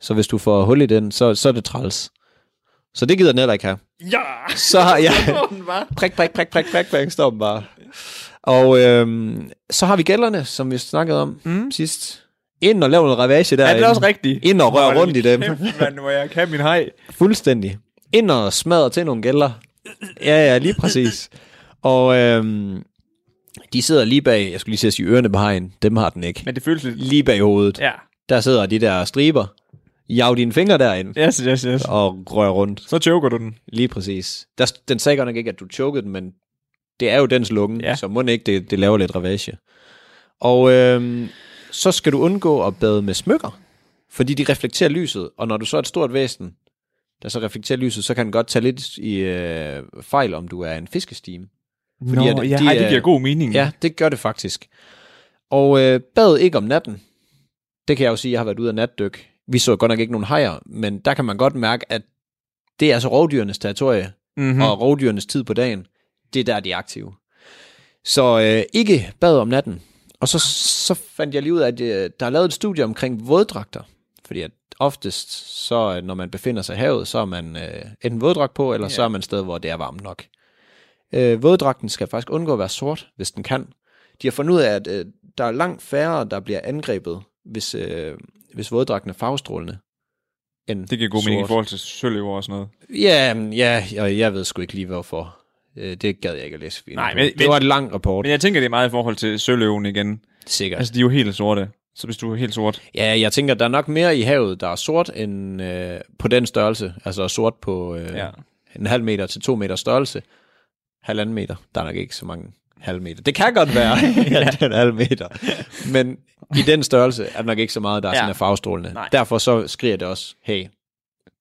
Så hvis du får hul i den, så, så er det træls. Så det gider den heller ikke have. Ja! Så har jeg... bare. prik, prik, prik, prik, prik, prik, står den bare. Og øhm, så har vi gælderne, som vi snakkede om Mm. sidst. Ind og lave noget ravage der. Ja, det er også rigtigt. Ind og røre Hold rundt i dem. Kæft, mand, hvor jeg kan min hej. Fuldstændig. Ind og smadre til nogle gælder. Ja, ja, lige præcis. Og øhm, de sidder lige bag, jeg skulle lige sige ørerne på hajen. Dem har den ikke. Men det føles lidt... Lige bag hovedet. Ja. Der sidder de der striber. Jav dine fingre derind. Yes, yes, yes. Og rør rundt. Så choker du den. Lige præcis. Der, den sagde godt nok ikke, at du chokede den, men det er jo dens lunge, Ja. ja. så må den ikke, det, det laver lidt ravage. Og øhm, så skal du undgå at bade med smykker, fordi de reflekterer lyset, og når du så er et stort væsen, der så reflekterer lyset, så kan den godt tage lidt i øh, fejl, om du er en fiskestime. Fordi Nå, at ja, de ej, det er- giver god mening. Ja, det gør det faktisk. Og øh, bad ikke om natten. Det kan jeg jo sige, jeg har været ude af natdyk. Vi så godt nok ikke nogen hajer, men der kan man godt mærke, at det er altså rovdyrenes territorie, Mm-hmm. mm. og rovdyrenes tid på dagen, det er der, de er aktive. Så øh, ikke bad om natten. Og så, så fandt jeg lige ud af, at øh, der er lavet et studie omkring våddragter. Fordi at oftest, så øh, når man befinder sig i havet, så er man øh, enten våddragt på, eller Ja. så er man et sted, hvor det er varmt nok. Øh, våddragten skal faktisk undgå at være sort, hvis den kan. De har fundet ud af, at øh, der er langt færre, der bliver angrebet, hvis, øh, hvis våddragten er farvestrålende, end Det giver god mening i sort. forhold til søløver og sådan noget. Ja, ja, jeg, jeg ved sgu ikke lige hvorfor. Øh, Det gad jeg ikke at læse. Nej, men- det var et lang rapport. Men jeg tænker, det er meget i forhold til søløven igen. Sikkert. Altså, de er jo helt sorte. Så hvis du er helt sort... Ja, jeg tænker, der er nok mere i havet, der er sort end øh, på den størrelse. Altså sort på øh, Ja. en halv meter til to meter størrelse. Halvanden meter. Der er nok ikke så mange halv meter. Det kan godt være, ja. den halv meter. Men i den størrelse er der nok ikke så meget, der er Ja. sådan er farvestrålende. Nej. Derfor så skriger det også, hey,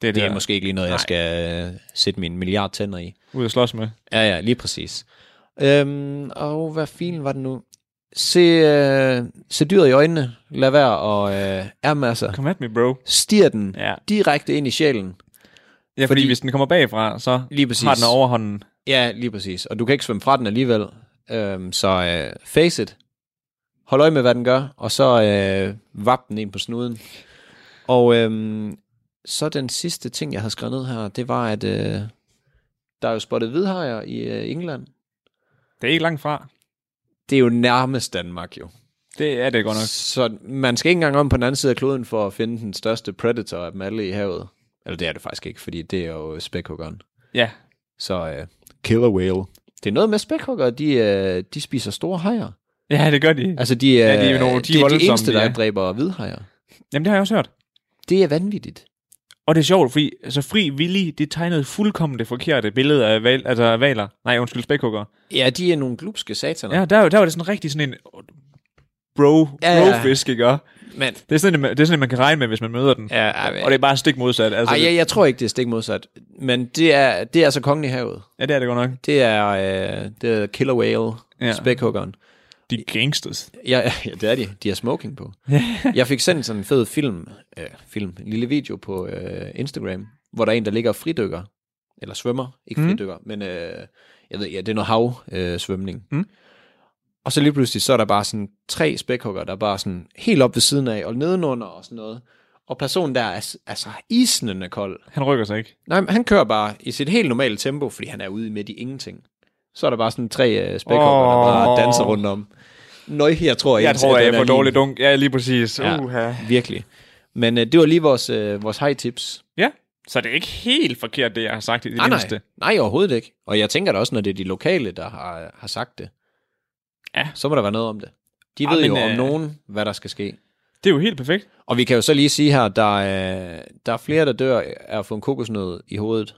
Det er, det er der. måske ikke lige noget, Nej. jeg skal øh, sætte mine milliard tænder i. Ud at slås med. Ja, ja, lige præcis. Øhm, og hvad filen var det nu? Se, øh, se dyret i øjnene. Lad være og øh, ærmasser. Come at me, bro. Stier den Ja. direkte ind i sjælen. Ja, fordi, Fordi- hvis den kommer bagfra, så Lige præcis. har den overhånden. Ja, lige præcis. Og du kan ikke svømme fra den alligevel. Øhm, så øh, face it. Hold øje med, hvad den gør, og så øh, vap den ind på snuden. Og øhm, så den sidste ting, jeg havde skrevet ned her, det var, at øh, der er jo spottet hvidhajer i øh, England. Det er ikke langt fra. Det er jo nærmest Danmark jo. Det er det godt nok. Så man skal ikke engang om på den anden side af kloden for at finde den største predator af dem alle i havet. Eller det er det faktisk ikke, fordi det er jo spækhuggeren. Ja. Så øh, killer whale. Det er noget med spækhugger, de, øh, de spiser store hajer. Ja, det gør de. Altså, de, er, Ja, de er jo nogle- de det er de eneste, de der er. dræber hvidhajer. Jamen, det har jeg også hørt. Det er vanvittigt. Og det er sjovt, fordi altså, Fri Willy, det tegnede fuldkommen det forkerte billede af, val, altså, valer. Nej, undskyld, spækhugger. Ja, de er nogle glupske sataner. Ja, der, der var det sådan rigtig sådan en bro, Ja, ja. bro-fisk, ikke? Men, Det er, sådan, det er sådan, man kan regne med, hvis man møder den. ja, Og det er bare stik modsat. Altså, ej, jeg, jeg tror ikke, det er stik modsat. Men det er, det er altså kongen i havet. Ja, det er det godt nok. Det er, øh, det er killer whale, ja. spækhuggeren. De gangsters. Ja, ja, det er de. De har smoking på. jeg fik sendt sådan en fed film, øh, film en lille video på øh, Instagram, hvor der er en, der ligger og fridykker. Eller svømmer. Ikke Mm. fridykker, men øh, jeg ved, ja, det er noget hav-svømning. Øh, svømning. Mm. Og så lige pludselig, så er der bare sådan tre spækhugger, der er bare sådan helt op ved siden af, og nedenunder og sådan noget. Og personen der er altså isnende kold. Han rykker sig ikke. Nej, men han kører bare i sit helt normale tempo, fordi han er ude midt i ingenting. Så er der bare sådan tre øh, spækhugger, der bare danser rundt om. Nøj, jeg tror Jeg ens tror, jeg er for dårlig dunk. Ja, lige præcis. Ja. Uha. Virkelig. Men øh, det var lige vores, øh, vores high tips. Ja, så det er ikke helt forkert, det jeg har sagt i det Nej, nej. mindste. nej, overhovedet ikke. Og jeg tænker da også, når det er de lokale, der har, har sagt det, Ja. så må der være noget om det. De Ah, ved men, jo om øh, nogen, hvad der skal ske. Det er jo helt perfekt. Og vi kan jo så lige sige her, der er, der er flere, der dør af at få en kokosnød i hovedet.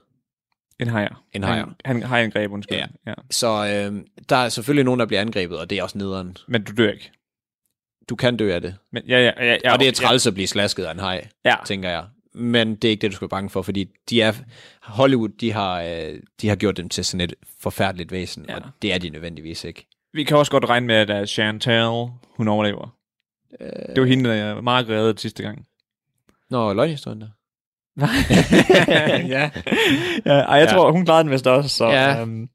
En hajer. En hajer. Han, han har en greb, undskyld. Ja. ja. Så øh, der er selvfølgelig nogen, der bliver angrebet, og det er også nederen. Men du dør ikke. Du kan dø af det. Men, ja, ja, ja, ja, og det er træls at blive slasket af en haj, Ja, ja. tænker jeg. Men det er ikke det, du skal være bange for, fordi de er, Hollywood, de har, øh, de har gjort dem til sådan et forfærdeligt væsen, Ja. ja. og det er de nødvendigvis ikke. Vi kan også godt regne med, at uh, Chantal, hun overlever. Øh, Det var hende, der Mark reddede sidste gang. Nå, løgnhistorien der. ja. ja. Ej, jeg Ja. tror, hun klarede den vist også. Så, Ja. øhm,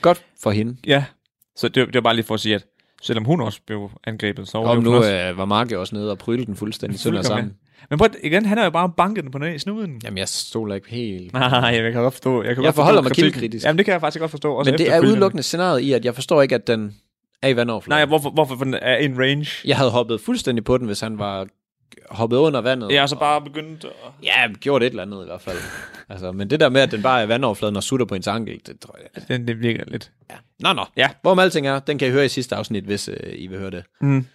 Godt for hende. ja. Så det, det var bare lige for at sige, at selvom hun også blev angrebet, så Om overlevede nu også. øh, var Mark jo også nede og prølte den fuldstændig sønder sammen. Men prøv, igen, han har jo bare banket den på næ- snuden. Jamen, jeg stoler ikke helt. Nej, jeg kan godt forstå. Jeg, kan Jeg godt forholder forstå mig kildekritisk. Jamen, det kan jeg faktisk godt forstå. Også Men det er udelukkende scenariet i, at jeg forstår ikke, at den er i vandoverfladen. Nej, hvorfor, hvorfor for den er in range? Jeg havde hoppet fuldstændig på den, hvis han var hoppet under vandet. Har så bare begyndt at... Ja, gjort et eller andet i hvert fald. altså, men det der med, at den bare er vandoverfladen og sutter på ens ankel, det tror jeg... Den, det virker lidt... Ja. Nå, nå. Ja. Hvorom alting er, den kan I høre i sidste afsnit, hvis øh, I vil høre det. Mm.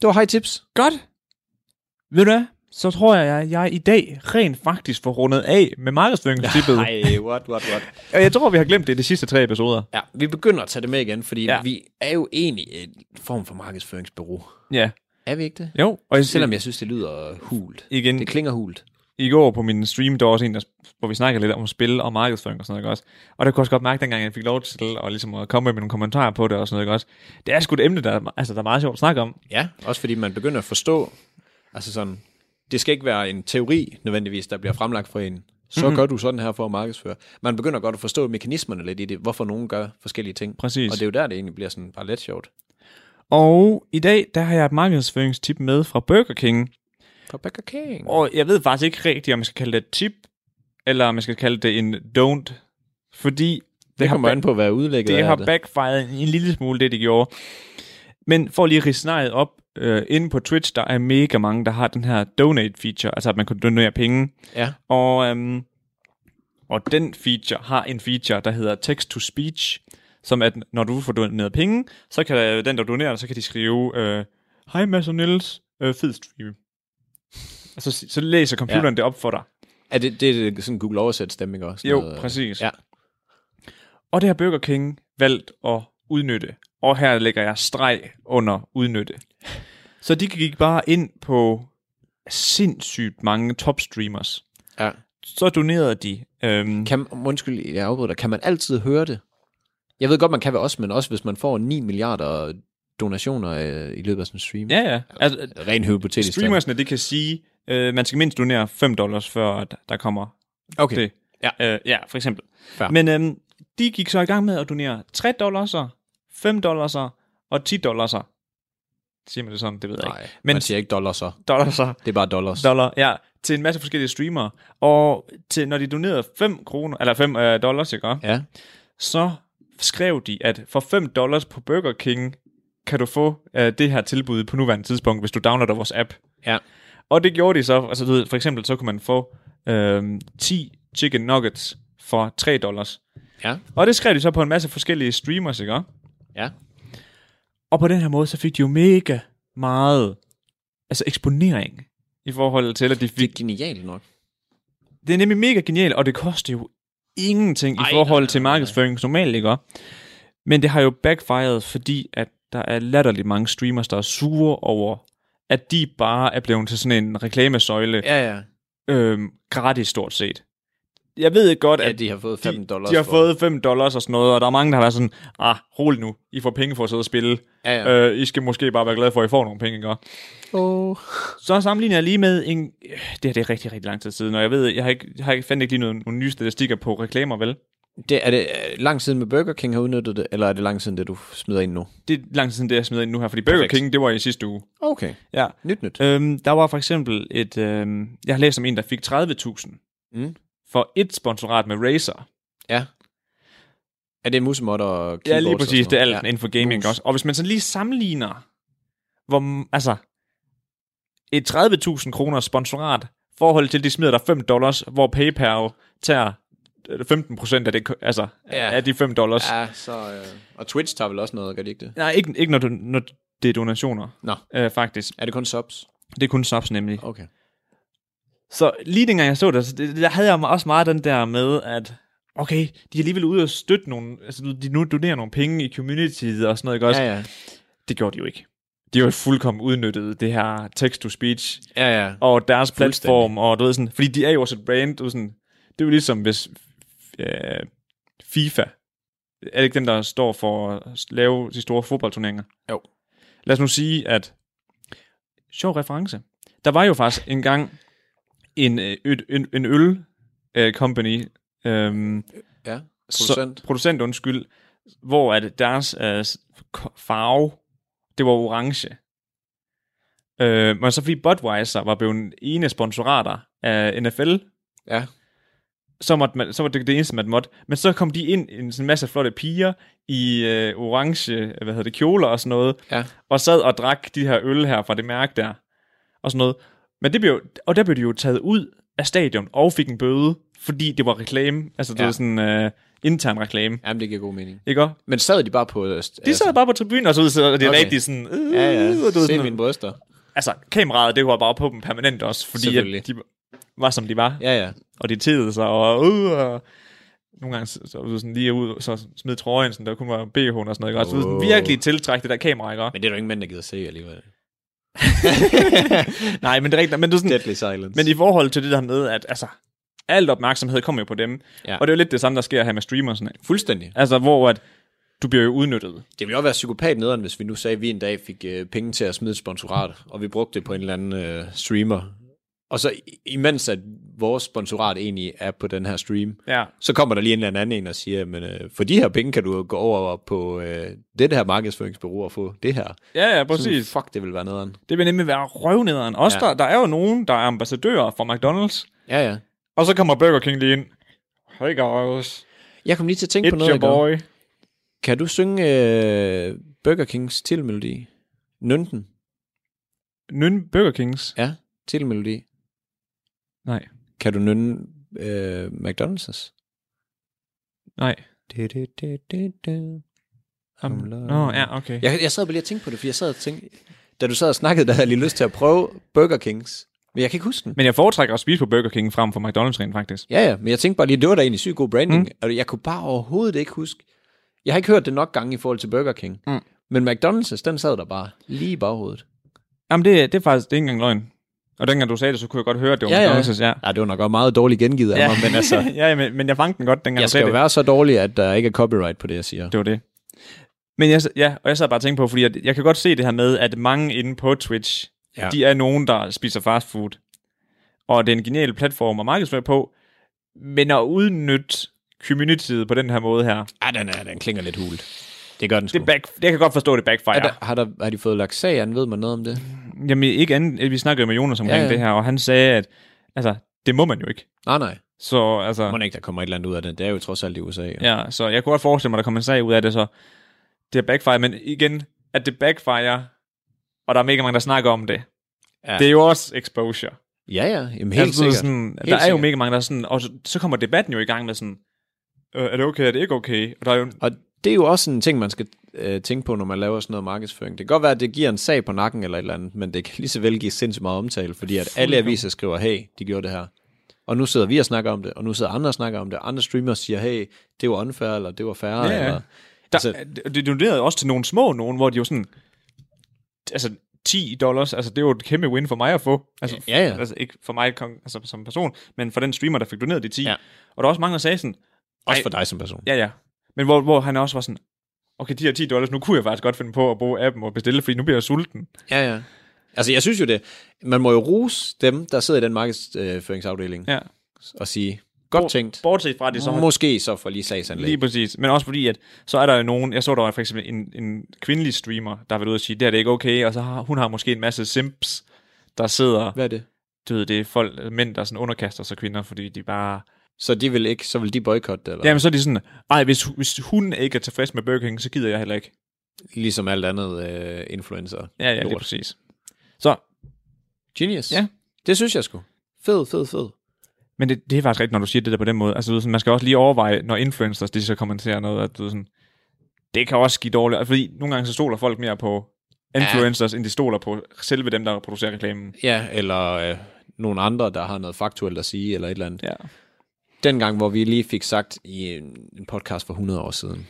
Det var high tips. Godt. Ved du hvad? Så tror jeg, at jeg i dag rent faktisk får rundet af med markedsføringstippet. Nej, what, what, what. Og jeg tror, vi har glemt det i de sidste tre episoder. Ja, vi begynder at tage det med igen, fordi Ja. ja. vi er jo egentlig en form for markedsføringsbureau. Ja. Er vi ikke det? Jo, og jeg, Selvom jeg synes, det lyder hult. igen, Det klinger hult. i går på min stream, der var også en, der, hvor vi snakkede lidt om spil og markedsføring og sådan noget, også? Og der kunne jeg også godt mærke, dengang jeg fik lov til at, ligesom at komme med nogle kommentarer på det og sådan noget, også? Det er sgu et emne, der, er- altså, der er meget sjovt at snakke om. Ja, også fordi man begynder at forstå, altså sådan, det skal ikke være en teori nødvendigvis, der bliver fremlagt for en. Så Mhm. mm-hmm. gør du sådan her for at markedsføre. Man begynder godt at forstå mekanismerne lidt i det, hvorfor nogen gør forskellige ting. Præcis. Og det er jo der, det egentlig bliver sådan bare let sjovt. Og i dag, der har jeg et markedsføringstip med fra Burger King. For Burger King. Og jeg ved faktisk ikke rigtigt, om jeg skal kalde det et tip, eller om jeg skal kalde det en don't. Fordi det har kommer an på, hvad udlægget det har det. backfired en, en lille smule, det de gjorde. Men for lige at ridse scenariet op, øh, inde på Twitch, der er mega mange, der har den her donate feature, altså at man kan donere penge. Ja. Og, øhm, og den feature har en feature, der hedder text to speech, som at når du får doneret penge, så kan den, der donerer, så kan de skrive, øh, Hej Mads og Niels, øh, fed stream. Og så, så læser computeren ja. det op for dig. Er det, det er sådan Google oversæt stemning også? Jo, Noget, øh, præcis. Ja. Og det har Burger King valgt at udnytte. Og her lægger jeg streg under udnytte. Så de gik bare ind på sindssygt mange top streamers. Ja. Så donerede de. Øhm, Kan, undskyld, jeg afbryder. Kan man altid høre det? Jeg ved godt, man kan ved os, men også hvis man får 9 milliarder donationer øh, i løbet af sådan en stream. ja, ja. Altså, Ren hypotetisk. streamersne, det kan sige, øh, man skal mindst donere 5 dollars, før der kommer Okay. det. Ja. Øh, ja, for eksempel. Fair. Men øhm, de gik så i gang med at donere 3 dollars, 5 dollars og 10 dollars. Siger man det sådan? Det ved jeg Nej, ikke. men man siger ikke dollars så. dollars, Det er bare dollars. dollar, ja, til en masse forskellige streamere. Og til, når de donerede 5 kroner, eller 5 øh, dollars, ikke? Ja. så skrev de, at for 5 dollars på Burger King, kan du få øh, det her tilbud på nuværende tidspunkt, hvis du downloader vores app. Ja. Og det gjorde de så, altså du ved, for eksempel, så kunne man få øh, 10 chicken nuggets for 3 dollars. Ja. Og det skrev de så på en masse forskellige streamers, ikke? Ja. Og på den her måde, så fik de jo mega meget altså eksponering i forhold til, at de Det fik... er genialt nok. Det er nemlig mega genialt, og det koster jo ingenting Ej, i forhold nej, til nej, nej. markedsføring normalt, ikke? Men det har jo backfired, fordi at der er latterligt mange streamers, der er sure over, at de bare er blevet til sådan en reklamesøjle, Ja, ja. øhm, gratis stort set. Jeg ved godt, Ja, at de har fået 5 dollars. de har for- fået 5 dollars og sådan noget, og der er mange, der har været sådan, ah, rolig nu, I får penge for at sidde og spille. Ja, ja. Øh, I skal måske bare være glade for, at I får nogle penge, ikke? Oh. Så sammenligner jeg lige med en... Det her det er rigtig, rigtig lang tid siden, og jeg ved, jeg har ikke, jeg har ikke fandt ikke lige nogle, nogle nye statistikker på reklamer, vel? Det, er det øh, lang siden med Burger King har udnyttet det, eller er det lang siden det, du smider ind nu? Det er lang tid siden, det jeg smider ind nu her, fordi Burger Perfekt. King, det var i sidste uge. Okay. Ja. Nyt nyt. Øhm, der var for eksempel et... Øhm, jeg har læst om en, der fik 30.000 Mm. For et sponsorat med Razer. Ja. Er det musemodder og Ja, lige præcis. Det er alt ja. inden for gaming Mus. også. Og hvis man så lige sammenligner, hvor, altså, et 30.000 kroner sponsorat, forhold til, de smider der 5 dollars, hvor PayPal tager øh, 15 procent af, det, altså, Ja. af de 5 dollars. Ja, så... Øh, og Twitch tager vel også noget, gør de ikke det? Nej, ikke, ikke når, du, når det er donationer, Nå. øh, faktisk. Er det kun subs? Det er kun subs nemlig. Okay. Så lige dengang jeg så det, der havde jeg også meget den der med, at okay, de er alligevel ude og støtte nogle, altså de nu donerer nogle penge i communityet og sådan noget, ikke også? Ja, ja. Det gjorde de jo ikke. De har jo fuldkommen udnyttet det her text-to-speech Ja, ja. og deres platform, og du ved sådan, fordi de er jo også et brand, du ved sådan, det er jo ligesom hvis øh, FIFA, er det ikke dem, der står for at lave de store fodboldturneringer? Jo. Lad os nu sige, at, sjov reference, der var jo faktisk engang en, øh, ø- en, en øl øh, company, øhm, Ja. Producent. Så, producent, undskyld, hvor at deres øh, k- farve, det var orange. Øh, men så fordi Budweiser var blevet en ene sponsorater af NFL, Ja. så, måtte man, så var det det eneste, man måtte. Men så kom de ind en sådan masse flotte piger i øh, orange, hvad hedder det, kjoler og sådan noget, Ja. og sad og drak de her øl her fra det mærke der, og sådan noget. Men det blev, og der blev de jo taget ud af stadion og fik en bøde, fordi det var reklame, altså det Ja. var sådan øh, intern reklame, Jamen, det giver god mening. ikke også? Men sad de bare på... Øh, De sad bare på tribunen, og så, så og det er Okay. rigtig sådan... Øh, Ja, ja. du Se sådan, mine bryster. Altså, kameraet, det var bare på dem permanent også, fordi at de var, som de var, Ja, ja. og de tedede sig, og, øh, og nogle gange så, så, så sådan lige ud, så smed trøjen, sådan, der kunne være BH'en og sådan noget, ikke? Og så oh. virkelig tiltrække det der kamera, ikke? Men det er der ingen mænd, der gider se alligevel. Nej, men det er rigtigt, men du sådan, Deadly silence. men i forhold til det der med, at altså, alt opmærksomhed kommer jo på dem, Ja. og det er jo lidt det samme, der sker her med streamersne. Fuldstændig. Altså, hvor at du bliver jo udnyttet. Det ville også være psykopat nederen, hvis vi nu sagde, at vi en dag fik øh, penge til at smide et sponsorat, og vi brugte det på en eller anden øh, streamer. Og så imens at vores sponsorat egentlig er på den her stream, Ja. så kommer der lige en eller anden en og siger, men øh, for de her penge kan du gå over på øh, det her markedsføringsbureau og få det her. Ja, ja, præcis. fuck, det vil være nederen. Det vil nemlig være røvnederen. Også Ja. der, der er jo nogen, der er ambassadører for McDonald's, Ja, ja. og så kommer Burger King lige ind. Hey guys, Jeg kom lige til at tænke på it's noget, your boy. Kan du synge øh, Burger Kings tilmelodi? Nønten. Nynn Burger Kings? Ja, titelmelodi. Nej. Kan du nynne øh, McDonald's? Nej. Det, det, det, det, det. Nå, ja, okay. Jeg, jeg sad bare lige og tænkte på det, fordi jeg sad og tænkte, da du sad og snakkede, der havde jeg lige lyst til at prøve Burger Kings. Men jeg kan ikke huske den. Men jeg foretrækker at spise på Burger King frem for McDonald's rent faktisk. Ja, ja, men jeg tænkte bare lige, det var da egentlig sygt god branding. Mm. Og jeg kunne bare overhovedet ikke huske. Jeg har ikke hørt det nok gange i forhold til Burger King. Mm. Men McDonald's, den sad der bare lige i baghovedet. Jamen, det, det er faktisk det er ikke engang løgn. Og dengang du sagde det, så kunne jeg godt høre, at det var Ja, ja. McDonald's. Ja, Ja, det var nok også meget dårligt gengivet af ja. mig, men altså, ja, men, men jeg fangede den godt, dengang jeg du skal sagde jo det. være så dårlig, at der ikke er copyright på det, jeg siger. Det var det. Men jeg, ja, og jeg sad bare og tænkte på, fordi at jeg kan godt se det her med, at mange inde på Twitch, Ja. ja. de er nogen, der spiser fast food. Og det er en genial platform at markedsføre på. Men at udnytte communityet på den her måde her, Ja, den, er, den klinger lidt hult. Det gør den sgu. det, back, jeg kan godt forstå, det backfire. er der, har, der, har de fået lagt sag an? Ved man noget om det? Jamen ikke andet, vi snakkede med Jonas omkring Ja, ja, det her, og han sagde, at altså, det må man jo ikke. Nej, nej. Så altså, Må ikke, der kommer et eller andet ud af det. Det er jo trods alt i USA. Jo. ja, så jeg kunne godt forestille mig, at der kommer en sag ud af det, så det er backfire. Men igen, at det backfire, og der er mega mange, der snakker om det, Ja. det er jo også exposure. ja, ja. Jamen, helt altså, sikkert. Sådan, Helt der er jo sikkert. mega mange, der er sådan, og så, så kommer debatten jo i gang med sådan, øh, er det okay, er det ikke okay? Og der er jo, Og det er jo også en ting, man skal øh, tænke på, når man laver sådan noget markedsføring. Det kan godt være, at det giver en sag på nakken eller et eller andet, men det kan lige så vel give sindssygt meget omtale, fordi at alle aviser skriver, hey, de gjorde det her. Og nu sidder vi og snakker om det, og nu sidder andre og snakker om det. Andre streamers siger, hey, det var unfair, eller det var fair, Ja, ja. eller... der, Altså- det donerede også til nogle små nogen, hvor de jo sådan, altså 10 dollars, altså det er jo et kæmpe win for mig at få. Altså, Ja, ja. altså ikke for mig altså, som person, men for den streamer, der fik doneret de 10. Ja. Og der er også mange, der sagde sådan, Også for dig som person. ja ja, men hvor, hvor han også var sådan, okay, de her 10 dollars, nu kunne jeg faktisk godt finde på at bruge appen og bestille, fordi nu bliver jeg sulten. Ja, ja. Altså, jeg synes jo det. Man må jo rose dem, der sidder i den markedsføringsafdeling, Ja. og sige, godt tænkt. Bortset fra det, så Måske så for lige sagsanlæg. Lige præcis. Men også fordi, at så er der jo nogen, jeg så der var for eksempel en, en kvindelig streamer, der har været ude og sige, det er det ikke okay, og så har hun har måske en masse simps, der sidder, Hvad er det? du ved, det er folk, mænd, der sådan underkaster sig kvinder, fordi de bare, Så de vil ikke, så vil de boykotte det, eller? jamen så er de sådan, ej, hvis, hvis hun ikke er tilfreds med Burger King, så gider jeg heller ikke. Ligesom alt andet øh, influencer. Ja, ja, lige præcis. Så, Genius. Ja. Det synes jeg sgu. Fed, fed, fed. men det, det er faktisk rigtigt, når du siger det der på den måde. Altså, du ved, sådan, man skal også lige overveje, når influencers, de så kommenterer noget, at du ved, sådan, det kan også give dårligt, fordi nogle gange så stoler folk mere på influencers, ja. end de stoler på selve dem, der producerer reklamen. Ja, eller øh, nogle andre, der har noget faktuelt at sige, eller et eller andet. Ja. Dengang, hvor vi lige fik sagt i en, podcast for 100 år siden,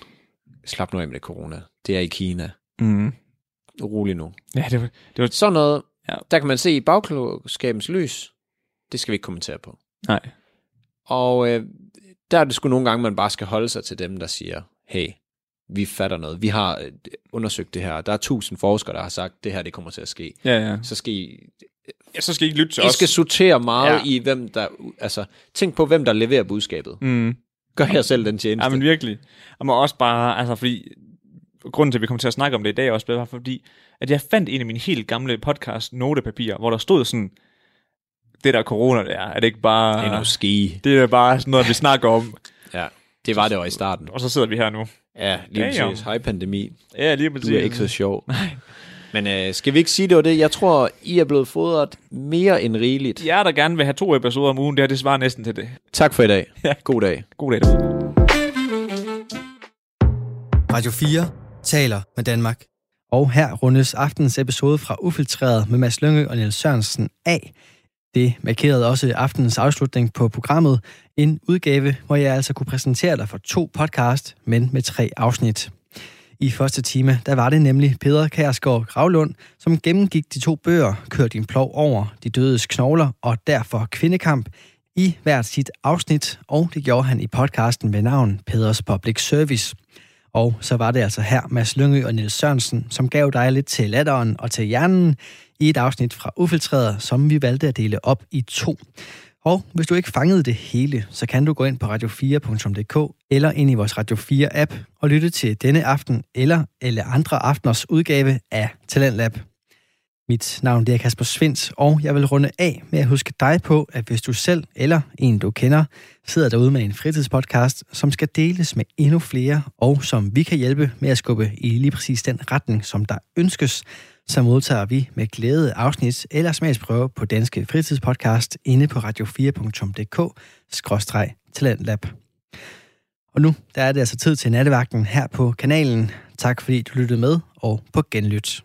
slap nu af med det corona. Det er i Kina. Mm. Rolig nu. Ja, det var, det var Sådan noget, Ja. der kan man se i bagklogskabens lys. Det skal vi ikke kommentere på. nej. Og øh, der er det sgu nogle gange, man bare skal holde sig til dem, der siger, hey, vi fatter noget. Vi har øh, undersøgt det her. Der er tusind forskere, der har sagt, det her det kommer til at ske. Ja, ja. Så skal I, ja så skal I ikke lytte til I os. skal sortere meget Ja. ja. i, hvem der... Altså, tænk på, hvem der leverer budskabet. Mm. Gør jer selv den tjeneste. Ja, men virkelig. Og man også bare, altså fordi, grunden til, at vi kommer til at snakke om det i dag også, var fordi, at jeg fandt en af mine helt gamle podcast notepapirer, hvor der stod sådan, det der corona der, er det ikke bare... det er noget ski. det er bare sådan noget, vi snakker om. Ja, det var det jo i starten. Og så sidder vi her nu. Ja, lige Damn. præcis. Hej pandemi. Ja, lige Du præcis. er ikke så sjov. Men øh, skal vi ikke sige, det var det? Jeg tror, I er blevet fodret mere end rigeligt. Jeg der gerne vil have to episoder om ugen, det her, det svarer næsten til det. Tak for i dag. Ja. God dag. God dag derude. Radio 4 taler med Danmark. Og her rundes aftens episode fra Ufiltreret med Mads Lønge og Niels Sørensen af. Det markerede også aftens afslutning på programmet. En udgave, hvor jeg altså kunne præsentere dig for to podcast, men med tre afsnit. I første time, der var det nemlig Peder Kærsgaard Gravlund, som gennemgik de to bøger, Kør din plov over, De dødes knogler og derfor Kvindekamp, i hvert sit afsnit, og det gjorde han i podcasten med navn Peders Public Service. Og så var det altså her Mads Lyngø og Niels Sørensen, som gav dig lidt til latteren og til hjernen i et afsnit fra Ufiltreret, som vi valgte at dele op i to. Og hvis du ikke fangede det hele, så kan du gå ind på radio4.dk eller ind i vores Radio 4-app og lytte til denne aften eller, eller andre afteners udgave af Talentlab. Mit navn er Kasper Svens, og jeg vil runde af med at huske dig på, at hvis du selv eller en du kender sidder derude med en fritidspodcast, som skal deles med endnu flere, og som vi kan hjælpe med at skubbe i lige præcis den retning, som der ønskes, så modtager vi med glæde afsnit eller smagsprøve på Danske Fritidspodcast inde på radio4.dk-talentlab. Og nu der er det altså tid til nattevagten her på kanalen. Tak fordi du lyttede med, og på genlyt.